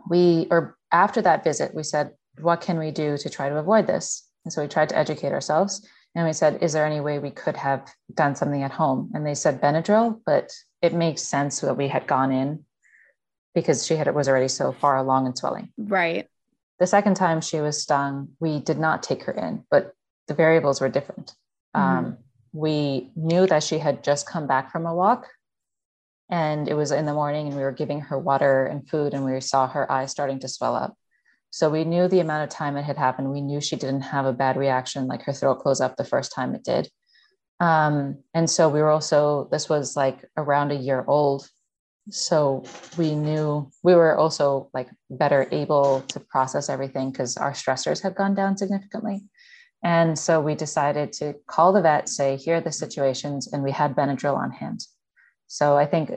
we or after that visit we said what can we do to try to avoid this? And so we tried to educate ourselves and we said is there any way we could have done something at home? And they said benadryl but it makes sense that we had gone in because she had it was already so far along in swelling. Right the second time she was stung, we did not take her in, but the variables were different. Mm-hmm. Um, we knew that she had just come back from a walk and it was in the morning and we were giving her water and food and we saw her eyes starting to swell up. So we knew the amount of time it had happened. We knew she didn't have a bad reaction, like her throat closed up the first time it did. Um, and so we were also, this was like around a year old so we knew we were also like better able to process everything because our stressors had gone down significantly. And so we decided to call the vet say here are the situations and we had benadryl on hand. So i think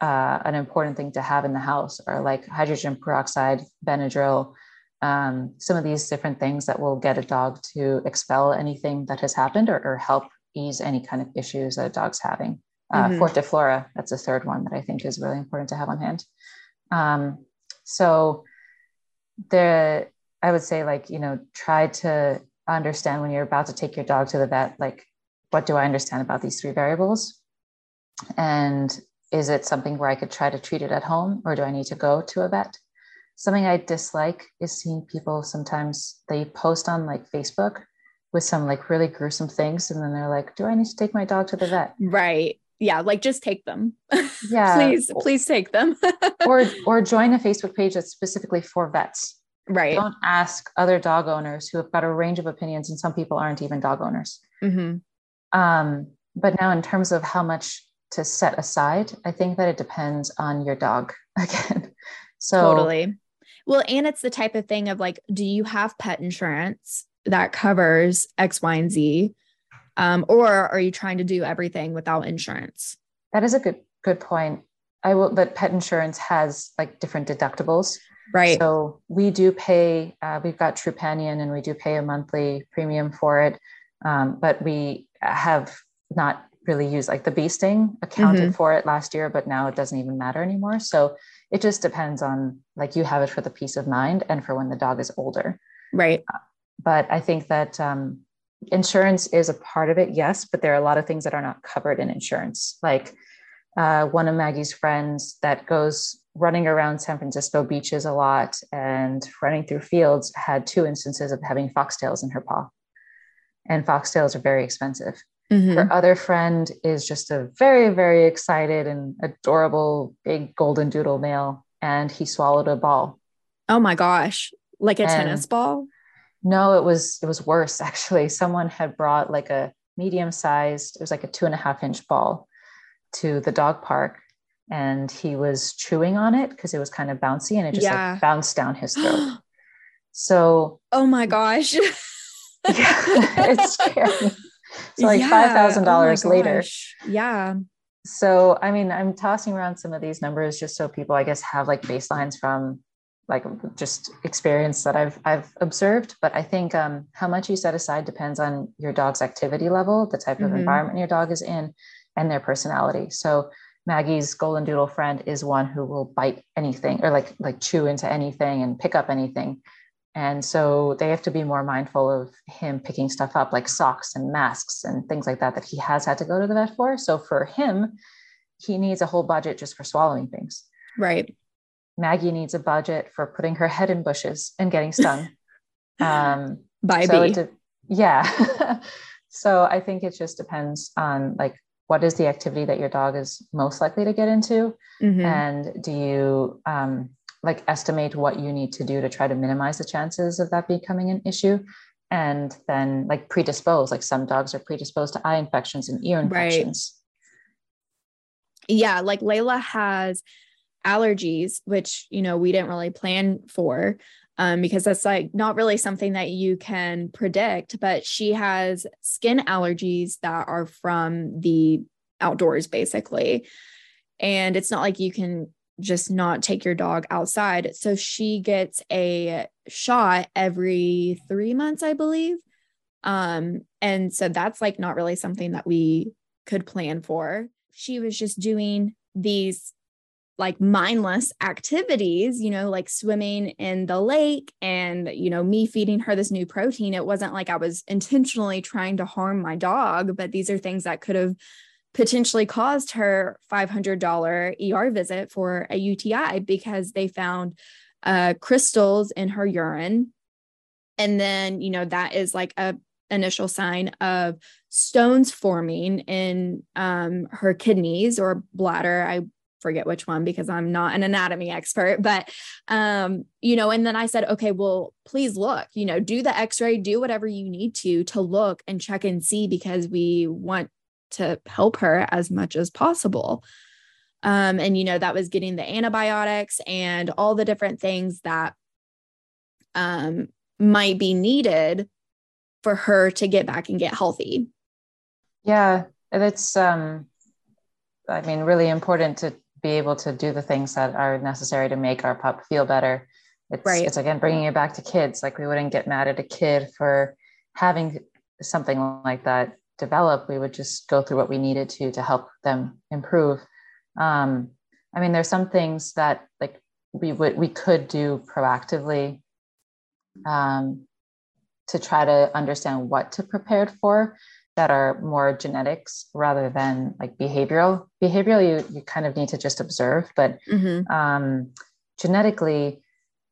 uh, an important thing to have in the house are like hydrogen peroxide benadryl um, some of these different things that will get a dog to expel anything that has happened or, or help ease any kind of issues that a dog's having uh, mm-hmm. Fortiflora, that's a third one that I think is really important to have on hand. Um, so the I would say like you know try to understand when you're about to take your dog to the vet like what do I understand about these three variables, and is it something where I could try to treat it at home or do I need to go to a vet? Something I dislike is seeing people sometimes they post on like Facebook with some like really gruesome things and then they're like, do I need to take my dog to the vet? Right yeah like just take them. Yeah. Please please take them. Or or join a facebook page that's specifically for vets. Right. Don't ask other dog owners who have got a range of opinions and some people aren't even dog owners. Mm-hmm. um, but now in terms of how much to set aside i think that it depends on your dog again. So totally. Well and it's the type of thing of like do you have pet insurance that covers x y and z um, or are you trying to do everything without insurance? That is a good good point. I will, but pet insurance has like different deductibles. Right. So we do pay. Uh, we've got Trupanion, and we do pay a monthly premium for it. Um, but we have not really used like the bee sting accounted mm-hmm. for it last year, but now it doesn't even matter anymore. So it just depends on like you have it for the peace of mind and for when the dog is older. Right. Uh, but I think that um, insurance is a part of it, yes, but there are a lot of things that are not covered in insurance. Like uh, one of Maggie's friends that goes running around San Francisco beaches a lot and running through fields had two instances of having foxtails in her paw. And foxtails are very expensive. Mm-hmm. Her other friend is just a very, very excited and adorable big golden doodle male, and he swallowed a ball. Oh my gosh, like a and tennis ball? No, it was it was worse actually. Someone had brought like a medium sized, it was like a two and a half inch ball to the dog park. and he was chewing on it because it was kind of bouncy and it just yeah. like bounced down his throat. so, oh my gosh. yeah, it's scary. So, like yeah. $5,000 oh later. Yeah. So, I mean, I'm tossing around some of these numbers just so people, I guess, have like baselines from like just experience that I've I've observed. But I think um, how much you set aside depends on your dog's activity level, the type of mm-hmm. environment your dog is in, and their personality. So Maggie's golden doodle friend is one who will bite anything or like like chew into anything and pick up anything. And so they have to be more mindful of him picking stuff up like socks and masks and things like that that he has had to go to the vet for. So for him, he needs a whole budget just for swallowing things. Right. Maggie needs a budget for putting her head in bushes and getting stung. Um, By so de- yeah. so I think it just depends on like what is the activity that your dog is most likely to get into, mm-hmm. and do you um, like estimate what you need to do to try to minimize the chances of that becoming an issue, and then like predispose. Like some dogs are predisposed to eye infections and ear infections. Right. Yeah, like Layla has allergies, which, you know, we didn't really plan for um, because that's like not really something that you can predict. But she has skin allergies that are from the outdoors, basically. And it's not like you can just not take your dog outside. So she gets a shot every three months, I believe. Um, and so that's like not really something that we could plan for. She was just doing these like mindless activities, you know, like swimming in the lake and, you know, me feeding her this new protein. It wasn't like I was intentionally trying to harm my dog, but these are things that could have potentially caused her $500 ER visit for a UTI because they found uh, crystals in her urine. And then, you know, that is like a initial sign of stones forming in um, her kidneys or bladder. I forget which one because I'm not an anatomy expert, but um, you know, and then I said, okay, well, please look, you know, do the x-ray, do whatever you need to to look and check and see because we want to help her as much as possible. Um, and you know, that was getting the antibiotics and all the different things that um might be needed for her to get back and get healthy. Yeah, it's um I mean, really important to be able to do the things that are necessary to make our pup feel better. It's, right. it's again bringing it back to kids. Like we wouldn't get mad at a kid for having something like that develop. We would just go through what we needed to to help them improve. Um, I mean, there's some things that like we would we could do proactively um, to try to understand what to prepare for that are more genetics rather than like behavioral. Behavioral, you, you kind of need to just observe, but mm-hmm. um, genetically,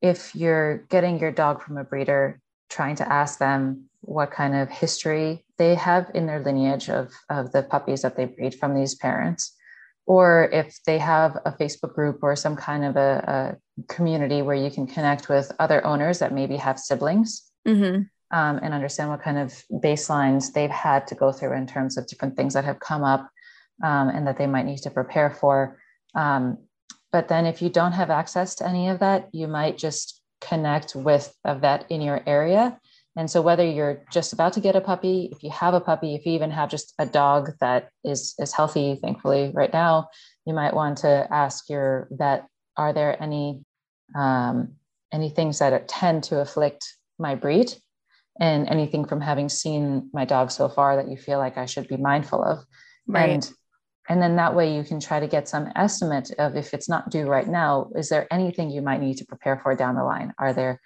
if you're getting your dog from a breeder, trying to ask them what kind of history they have in their lineage of, of the puppies that they breed from these parents, or if they have a Facebook group or some kind of a, a community where you can connect with other owners that maybe have siblings. Mm-hmm um, and understand what kind of baselines they've had to go through in terms of different things that have come up um, and that they might need to prepare for. Um, but then, if you don't have access to any of that, you might just connect with a vet in your area. And so, whether you're just about to get a puppy, if you have a puppy, if you even have just a dog that is is healthy, thankfully, right now, you might want to ask your vet: Are there any um, any things that tend to afflict my breed? And anything from having seen my dog so far that you feel like I should be mindful of. Right. And and then that way you can try to get some estimate of if it's not due right now, is there anything you might need to prepare for down the line? Are there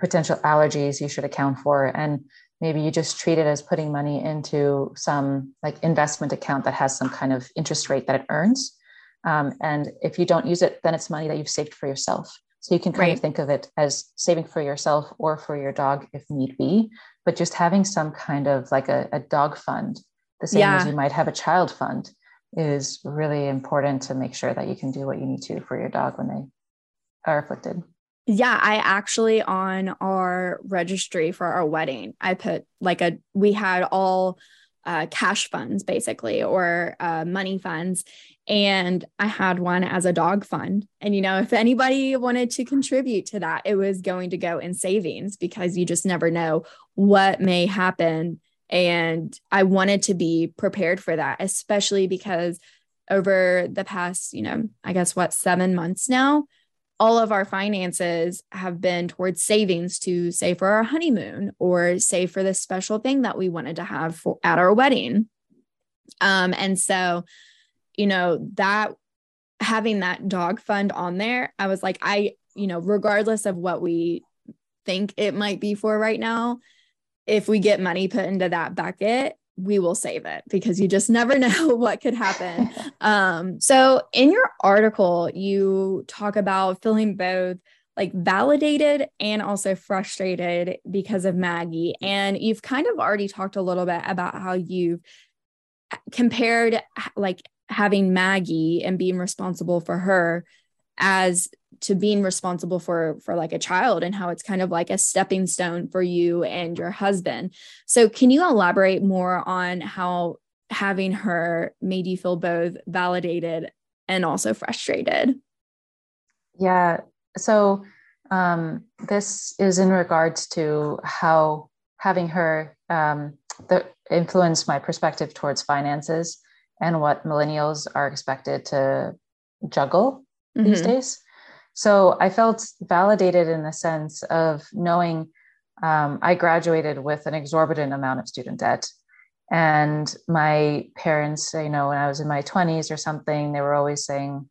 potential allergies you should account for? And maybe you just treat it as putting money into some like investment account that has some kind of interest rate that it earns. Um, and if you don't use it, then it's money that you've saved for yourself. So you can kind right. of think of it as saving for yourself or for your dog if need be, but just having some kind of like a, a dog fund, the same yeah. as you might have a child fund, is really important to make sure that you can do what you need to for your dog when they are afflicted. Yeah, I actually on our registry for our wedding, I put like a we had all uh, cash funds, basically, or uh, money funds. And I had one as a dog fund. And, you know, if anybody wanted to contribute to that, it was going to go in savings because you just never know what may happen. And I wanted to be prepared for that, especially because over the past, you know, I guess what, seven months now, all of our finances have been towards savings to save for our honeymoon or save for this special thing that we wanted to have for, at our wedding. Um, and so, you know, that having that dog fund on there, I was like, I, you know, regardless of what we think it might be for right now, if we get money put into that bucket, we will save it because you just never know what could happen. um, so in your article, you talk about feeling both like validated and also frustrated because of Maggie. And you've kind of already talked a little bit about how you've compared like having Maggie and being responsible for her as to being responsible for for like a child and how it's kind of like a stepping stone for you and your husband. So can you elaborate more on how having her made you feel both validated and also frustrated? Yeah. So um, this is in regards to how having her um, the, influenced my perspective towards finances and what millennials are expected to juggle mm-hmm. these days so I felt validated in the sense of knowing um, I graduated with an exorbitant amount of student debt. And my parents, you know, when I was in my 20s or something, they were always saying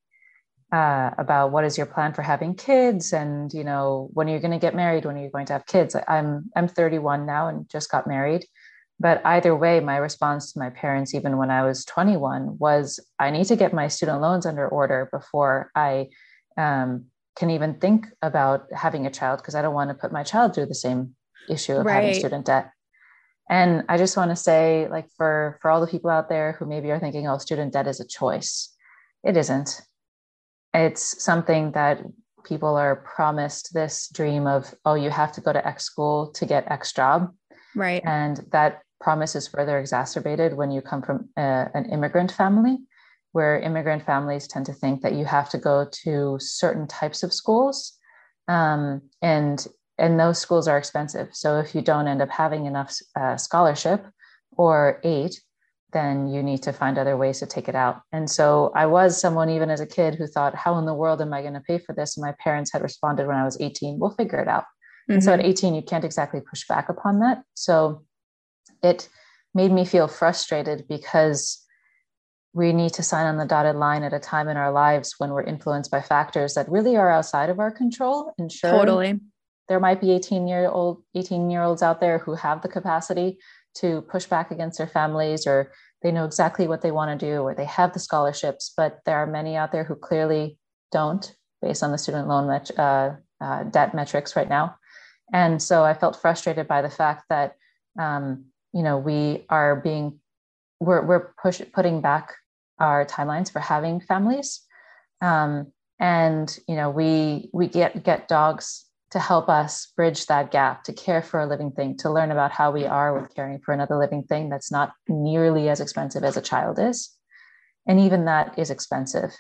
uh, about what is your plan for having kids and, you know, when are you going to get married? When are you going to have kids? I'm, I'm 31 now and just got married. But either way, my response to my parents, even when I was 21, was I need to get my student loans under order before I um, can even think about having a child because I don't want to put my child through the same issue of right. having student debt. And I just want to say, like, for for all the people out there who maybe are thinking, "Oh, student debt is a choice," it isn't. It's something that people are promised this dream of, "Oh, you have to go to X school to get X job," right? And that promise is further exacerbated when you come from a, uh, an immigrant family where immigrant families tend to think that you have to go to certain types of schools um, and and those schools are expensive so if you don't end up having enough uh, scholarship or aid then you need to find other ways to take it out and so i was someone even as a kid who thought how in the world am i going to pay for this and my parents had responded when i was 18 we'll figure it out mm-hmm. and so at mm-hmm. 18 you can't exactly push back upon that so it made me feel frustrated because we need to sign on the dotted line at a time in our lives when we're influenced by factors that really are outside of our control. And sure totally. there might be 18 year old 18 year olds out there who have the capacity to push back against their families or they know exactly what they want to do or they have the scholarships but there are many out there who clearly don't based on the student loan met- uh, uh, debt metrics right now. And so i felt frustrated by the fact that um, you know we are being we're, we're push, putting back our timelines for having families. Um, and you know, we we get get dogs to help us bridge that gap, to care for a living thing, to learn about how we are with caring for another living thing that's not nearly as expensive as a child is. And even that is expensive.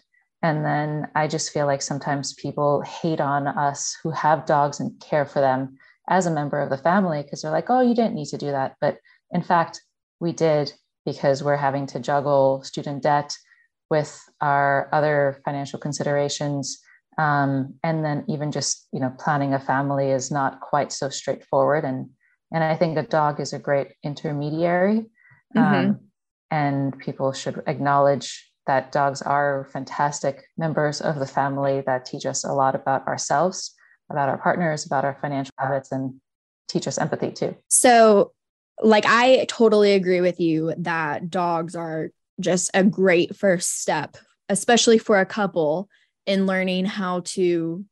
And then I just feel like sometimes people hate on us who have dogs and care for them as a member of the family because they're like, oh, you didn't need to do that. But in fact, we did because we're having to juggle student debt with our other financial considerations. Um, and then even just you know planning a family is not quite so straightforward. And and i think a dog is a great intermediary. Um, mm-hmm. and people should acknowledge that dogs are fantastic members of the family that teach us a lot about ourselves about our partners about our financial habits and teach us empathy too. So like I totally agree with you that dogs are just a great first step, especially for a couple in learning how to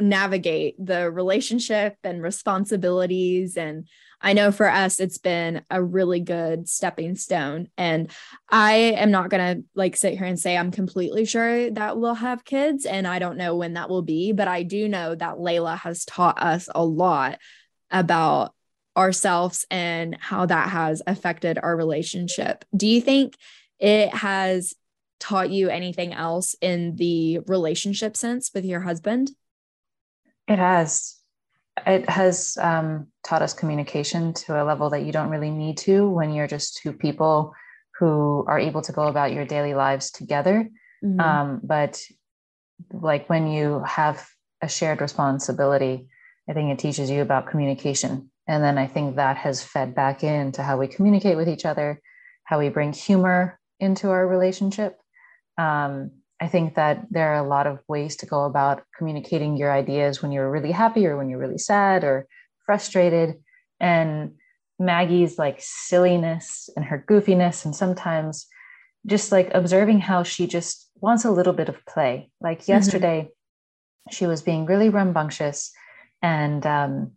navigate the relationship and responsibilities. And I know for us it's been a really good stepping stone. And I am not going to like sit here and say I'm completely sure that we'll have kids and I don't know when that will be but I do know that Layla has taught us a lot about ourselves and how that has affected our relationship. Do you think it has taught you anything else in the relationship sense with your husband? It has. It has um, taught us communication to a level that you don't really need to when you're just two people who are able to go about your daily lives together. Mm-hmm. Um, but like when you have a shared responsibility, I think it teaches you about communication. And then I think that has fed back into how we communicate with each other, how we bring humor into our relationship. Um, I think that there are a lot of ways to go about communicating your ideas when you're really happy or when you're really sad or frustrated. And Maggie's like silliness and her goofiness, and sometimes just like observing how she just wants a little bit of play. Like mm-hmm. yesterday, she was being really rambunctious and um,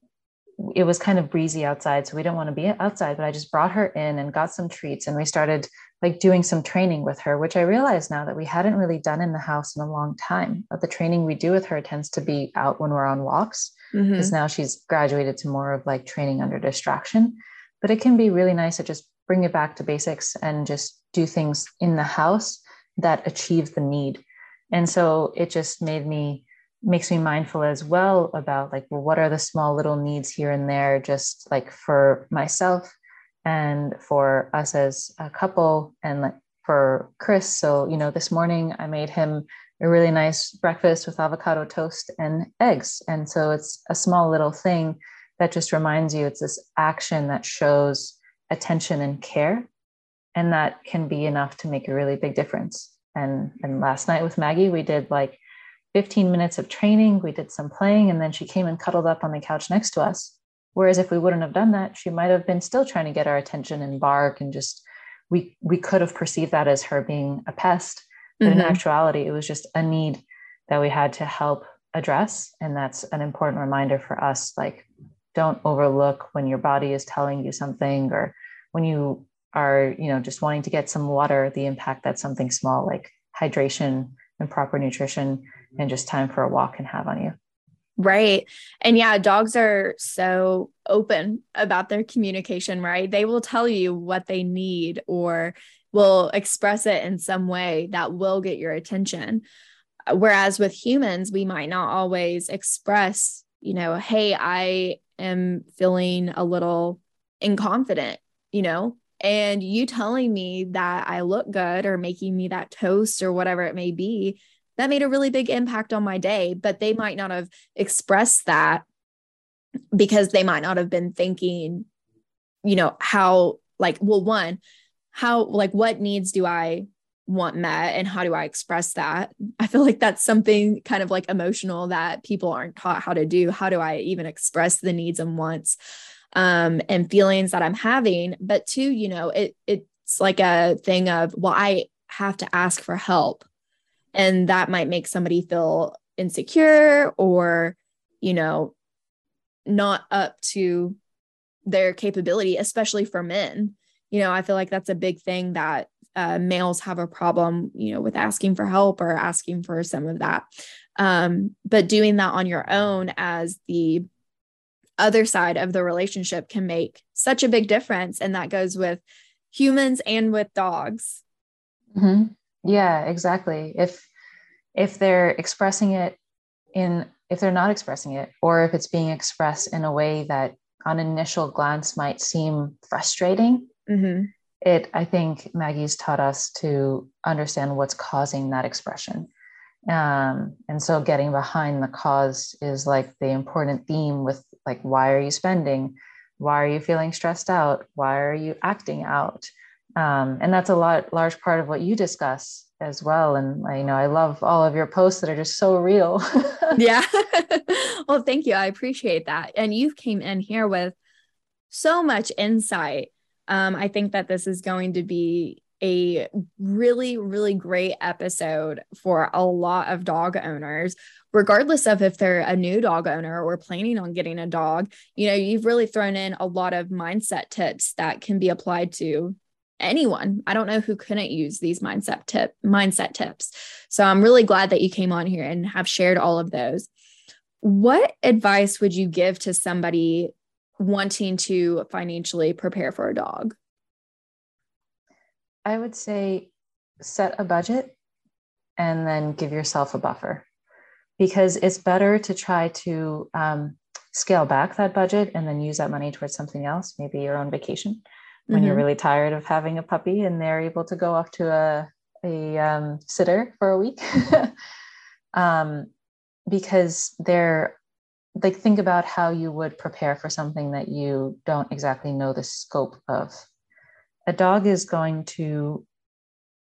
it was kind of breezy outside. So we didn't want to be outside, but I just brought her in and got some treats and we started like doing some training with her, which I realize now that we hadn't really done in the house in a long time. But the training we do with her tends to be out when we're on walks because mm-hmm. now she's graduated to more of like training under distraction. But it can be really nice to just bring it back to basics and just do things in the house that achieve the need. And so it just made me makes me mindful as well about like well what are the small little needs here and there just like for myself and for us as a couple and like for Chris. So, you know, this morning I made him a really nice breakfast with avocado toast and eggs. And so it's a small little thing that just reminds you it's this action that shows attention and care. And that can be enough to make a really big difference. And, and last night with Maggie, we did like 15 minutes of training, we did some playing, and then she came and cuddled up on the couch next to us. Whereas if we wouldn't have done that, she might have been still trying to get our attention and bark and just we we could have perceived that as her being a pest. But mm-hmm. in actuality, it was just a need that we had to help address. And that's an important reminder for us. Like, don't overlook when your body is telling you something or when you are, you know, just wanting to get some water, the impact that something small like hydration and proper nutrition and just time for a walk can have on you. Right. And yeah, dogs are so open about their communication, right? They will tell you what they need or will express it in some way that will get your attention. Whereas with humans, we might not always express, you know, hey, I am feeling a little inconfident, you know, and you telling me that I look good or making me that toast or whatever it may be that made a really big impact on my day, but they might not have expressed that because they might not have been thinking, you know, how, like, well, one, how, like, what needs do I want met and how do I express that? I feel like that's something kind of like emotional that people aren't taught how to do. How do I even express the needs and wants um, and feelings that I'm having? But two, you know, it it's like a thing of, well, I have to ask for help and that might make somebody feel insecure or you know not up to their capability especially for men. You know i feel like that's a big thing that uh, males have a problem you know with asking for help or asking for some of that. Um, but doing that on your own as the other side of the relationship can make such a big difference and that goes with humans and with dogs. Mm-hmm. yeah exactly. If if they're expressing it in if they're not expressing it or if it's being expressed in a way that on initial glance might seem frustrating mm-hmm. it i think maggie's taught us to understand what's causing that expression. Um, and so getting behind the cause is like the important theme with like why are you spending? Why are you feeling stressed out? Why are you acting out? Um, and that's a lot large part of what you discuss as well and I, you know i love all of your posts that are just so real. Yeah. Well thank you. I appreciate that. And you've came in here with so much insight. Um, i think that this is going to be a really really great episode for a lot of dog owners. Regardless of if they're a new dog owner or planning on getting a dog you know you've really thrown in a lot of mindset tips that can be applied to anyone. I don't know who couldn't use these mindset tip mindset tips. So I'm really glad that you came on here and have shared all of those. What advice would you give to somebody wanting to financially prepare for a dog? I would say set a budget and then give yourself a buffer because it's better to try to um, scale back that budget and then use that money towards something else, maybe your own vacation when mm-hmm. you're really tired of having a puppy and they're able to go off to a, a um, sitter for a week. um, because they're like, think about how you would prepare for something that you don't exactly know the scope of. A dog is going to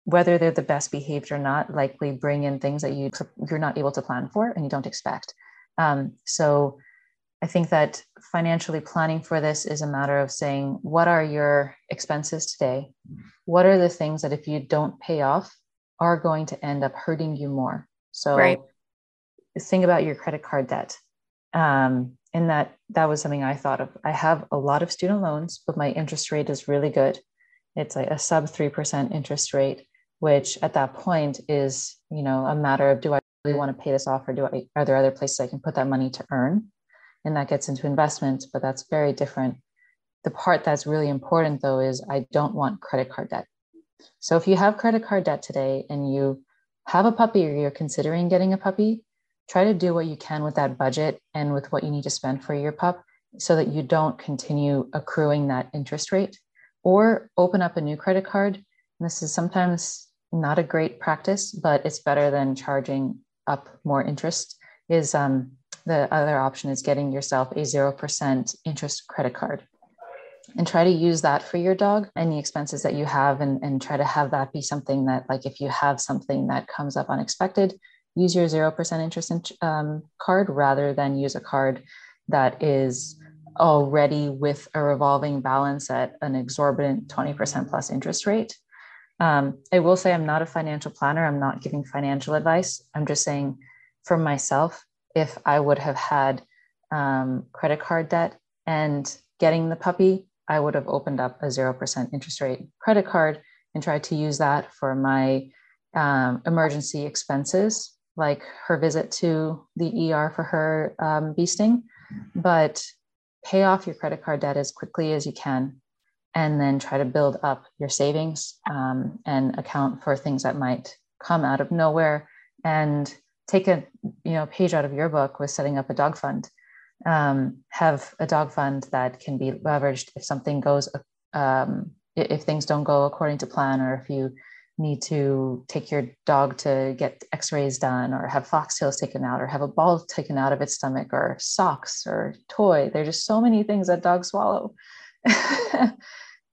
whether they're the best behaved or not, likely bring in things that you you're not able to plan for and you don't expect. Um, so I think that financially planning for this is a matter of saying, what are your expenses today? What are the things that if you don't pay off are going to end up hurting you more? So right. think about your credit card debt. Um, and that that was something I thought of. I have a lot of student loans, but my interest rate is really good. It's like a sub 3% interest rate which at that point is you know a matter of do i really want to pay this off or do i are there other places i can put that money to earn and that gets into investments but that's very different the part that's really important though is i don't want credit card debt so if you have credit card debt today and you have a puppy or you're considering getting a puppy try to do what you can with that budget and with what you need to spend for your pup so that you don't continue accruing that interest rate or open up a new credit card this is sometimes not a great practice, but it's better than charging up more interest. Is um, the other option is getting yourself a 0% interest credit card and try to use that for your dog any expenses that you have and, and try to have that be something that like if you have something that comes up unexpected use your 0% interest in, um, card rather than use a card that is already with a revolving balance at an exorbitant 20% plus interest rate um, I will say I'm not a financial planner. I'm not giving financial advice. I'm just saying for myself, if I would have had um, credit card debt and getting the puppy, I would have opened up a 0% interest rate credit card and tried to use that for my um, emergency expenses, like her visit to the ER for her um, beasting. But pay off your credit card debt as quickly as you can and then try to build up your savings um, and account for things that might come out of nowhere and take a you know page out of your book with setting up a dog fund um, have a dog fund that can be leveraged if something goes um, if things don't go according to plan or if you need to take your dog to get x-rays done or have foxtails taken out or have a ball taken out of its stomach or socks or toy. There's just so many things that dogs swallow.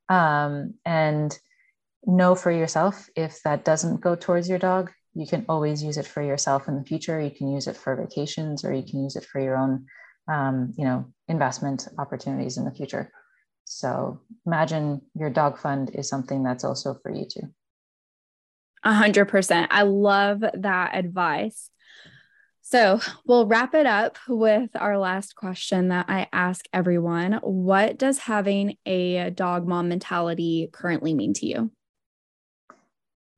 Um, and know for yourself if that doesn't go towards your dog you can always use it for yourself in the future. You can use it for vacations or you can use it for your own um, you know investment opportunities in the future. So imagine your dog fund is something that's also for you too. A hundred percent. I love that advice. So we'll wrap it up with our last question that I ask everyone. What does having a dog mom mentality currently mean to you?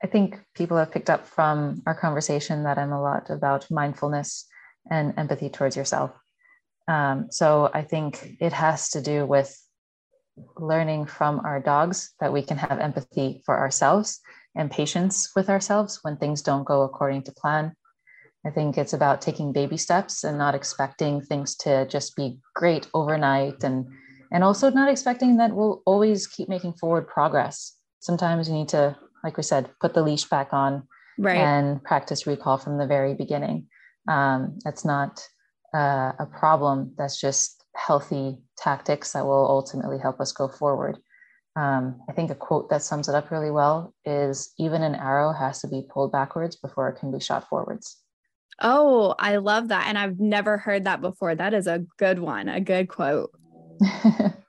I think people have picked up from our conversation that I'm a lot about mindfulness and empathy towards yourself. Um, so I think it has to do with learning from our dogs that we can have empathy for ourselves and patience with ourselves when things don't go according to plan I think it's about taking baby steps and not expecting things to just be great overnight and and also not expecting that we'll always keep making forward progress. Sometimes you need to, like we said, put the leash back on right. and practice recall from the very beginning. Um, that's not uh, a problem. That's just healthy tactics that will ultimately help us go forward. Um, I think a quote that sums it up really well is even an arrow has to be pulled backwards before it can be shot forwards. Oh, I love that. And I've never heard that before. That is a good one, a good quote.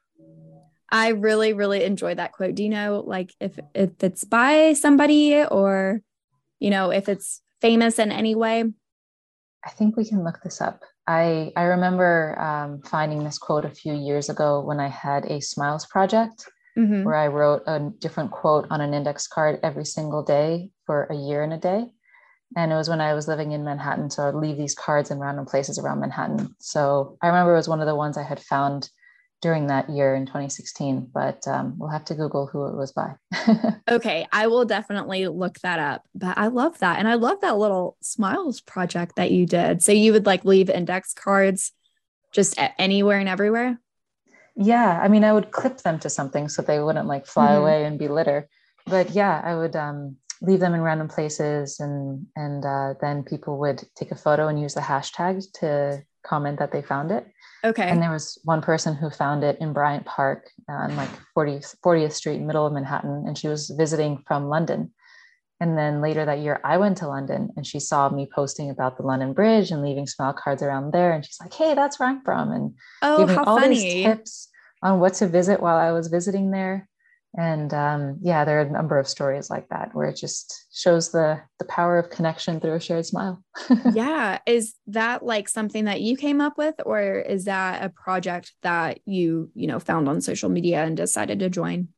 I really, really enjoy that quote. Do you know like if if it's by somebody or you know if it's famous in any way? I think we can look this up. I I remember um, finding this quote a few years ago when I had a Smiles project mm-hmm. where I wrote a different quote on an index card every single day for a year and a day and it was when I was living in Manhattan. So I'd leave these cards in random places around Manhattan. So I remember it was one of the ones I had found during that year in 2016, but um, we'll have to Google who it was by. okay, I will definitely look that up. But I love that. And I love that little smiles project that you did. So you would like leave index cards just anywhere and everywhere? Yeah. I mean, I would clip them to something so they wouldn't like fly mm-hmm. away and be litter. But yeah, I would um, leave them in random places and and uh, then people would take a photo and use the hashtag to comment that they found it. Okay. And there was one person who found it in Bryant Park on like 40th, 40th Street, middle of Manhattan, and she was visiting from London. And then later that year, I went to London and she saw me posting about the London Bridge and leaving smile cards around there. And she's like, hey, that's where I'm from. And oh, giving all funny. these tips on what to visit while I was visiting there and um, yeah there are a number of stories like that where it just shows the the power of connection through a shared smile. Yeah. Is that like something that you came up with or is that a project that you you know found on social media and decided to join?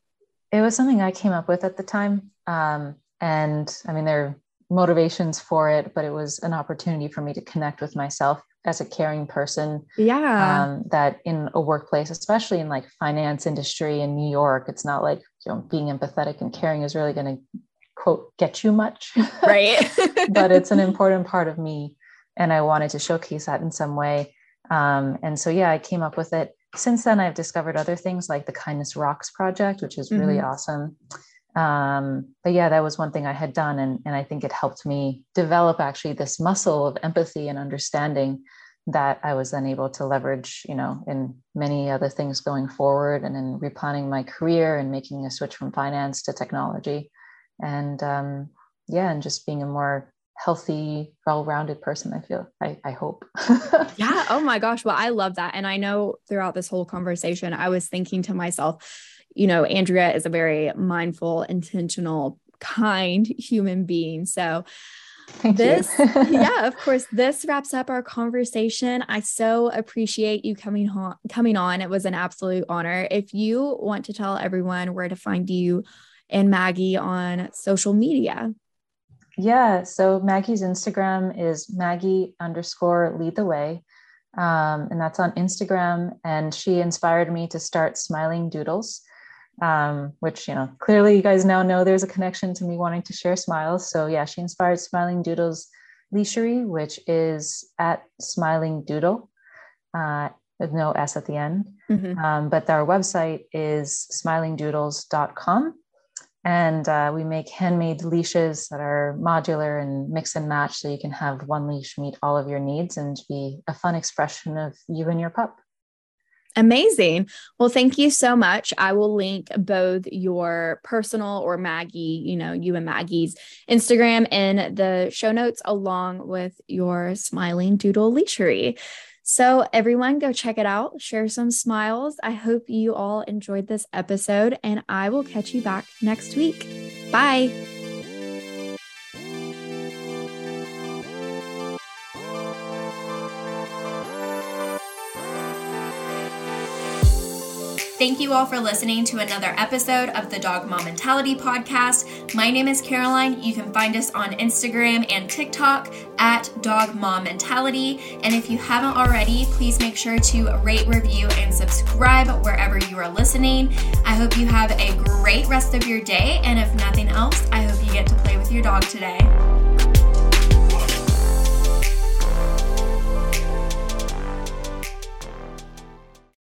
It was something i came up with at the time. Um, and i mean there are motivations for it but it was an opportunity for me to connect with myself as a caring person. Yeah. Um, that in a workplace, especially in like finance industry in New York, it's not like you know being empathetic and caring is really going to quote get you much. Right. but it's an important part of me, and I wanted to showcase that in some way. Um, and so yeah, I came up with it. Since then, I've discovered other things like the Kindness Rocks project, which is really mm-hmm. awesome. Um, but yeah, that was one thing I had done. And, and I think it helped me develop actually this muscle of empathy and understanding that I was then able to leverage, you know, in many other things going forward and in replanning my career and making a switch from finance to technology. And um, yeah, and just being a more healthy, well-rounded person, I feel. I, I hope. yeah. Oh my gosh. Well, I love that. And I know throughout this whole conversation, I was thinking to myself, you know, Andrea is a very mindful, intentional, kind human being. So, Thank this, yeah, of course, this wraps up our conversation. I so appreciate you coming on. Coming on, it was an absolute honor. If you want to tell everyone where to find you and Maggie on social media, yeah. So Maggie's Instagram is Maggie underscore lead the way. Um, and that's on Instagram. And she inspired me to start Smiling Doodles um, which you know clearly you guys now know there's a connection to me wanting to share smiles. So yeah, she inspired Smiling Doodles Leashery, which is at Smiling Doodle uh, with no S at the end. Mm-hmm. Um, but our website is smilingdoodles.com. And uh, we make handmade leashes that are modular and mix and match so you can have one leash meet all of your needs and be a fun expression of you and your pup. Amazing. Well, thank you so much. I will link both your personal or Maggie, you know, you and Maggie's Instagram in the show notes, along with your smiling doodle leashery. So, everyone, go check it out, share some smiles. I hope you all enjoyed this episode, and I will catch you back next week. Bye. Thank you all for listening to another episode of the Dog Mom Mentality Podcast. My name is Caroline. You can find us on Instagram and TikTok at Dog Mom Mentality. And if you haven't already, please make sure to rate, review, and subscribe wherever you are listening. I hope you have a great rest of your day. And if nothing else, I hope you get to play with your dog today.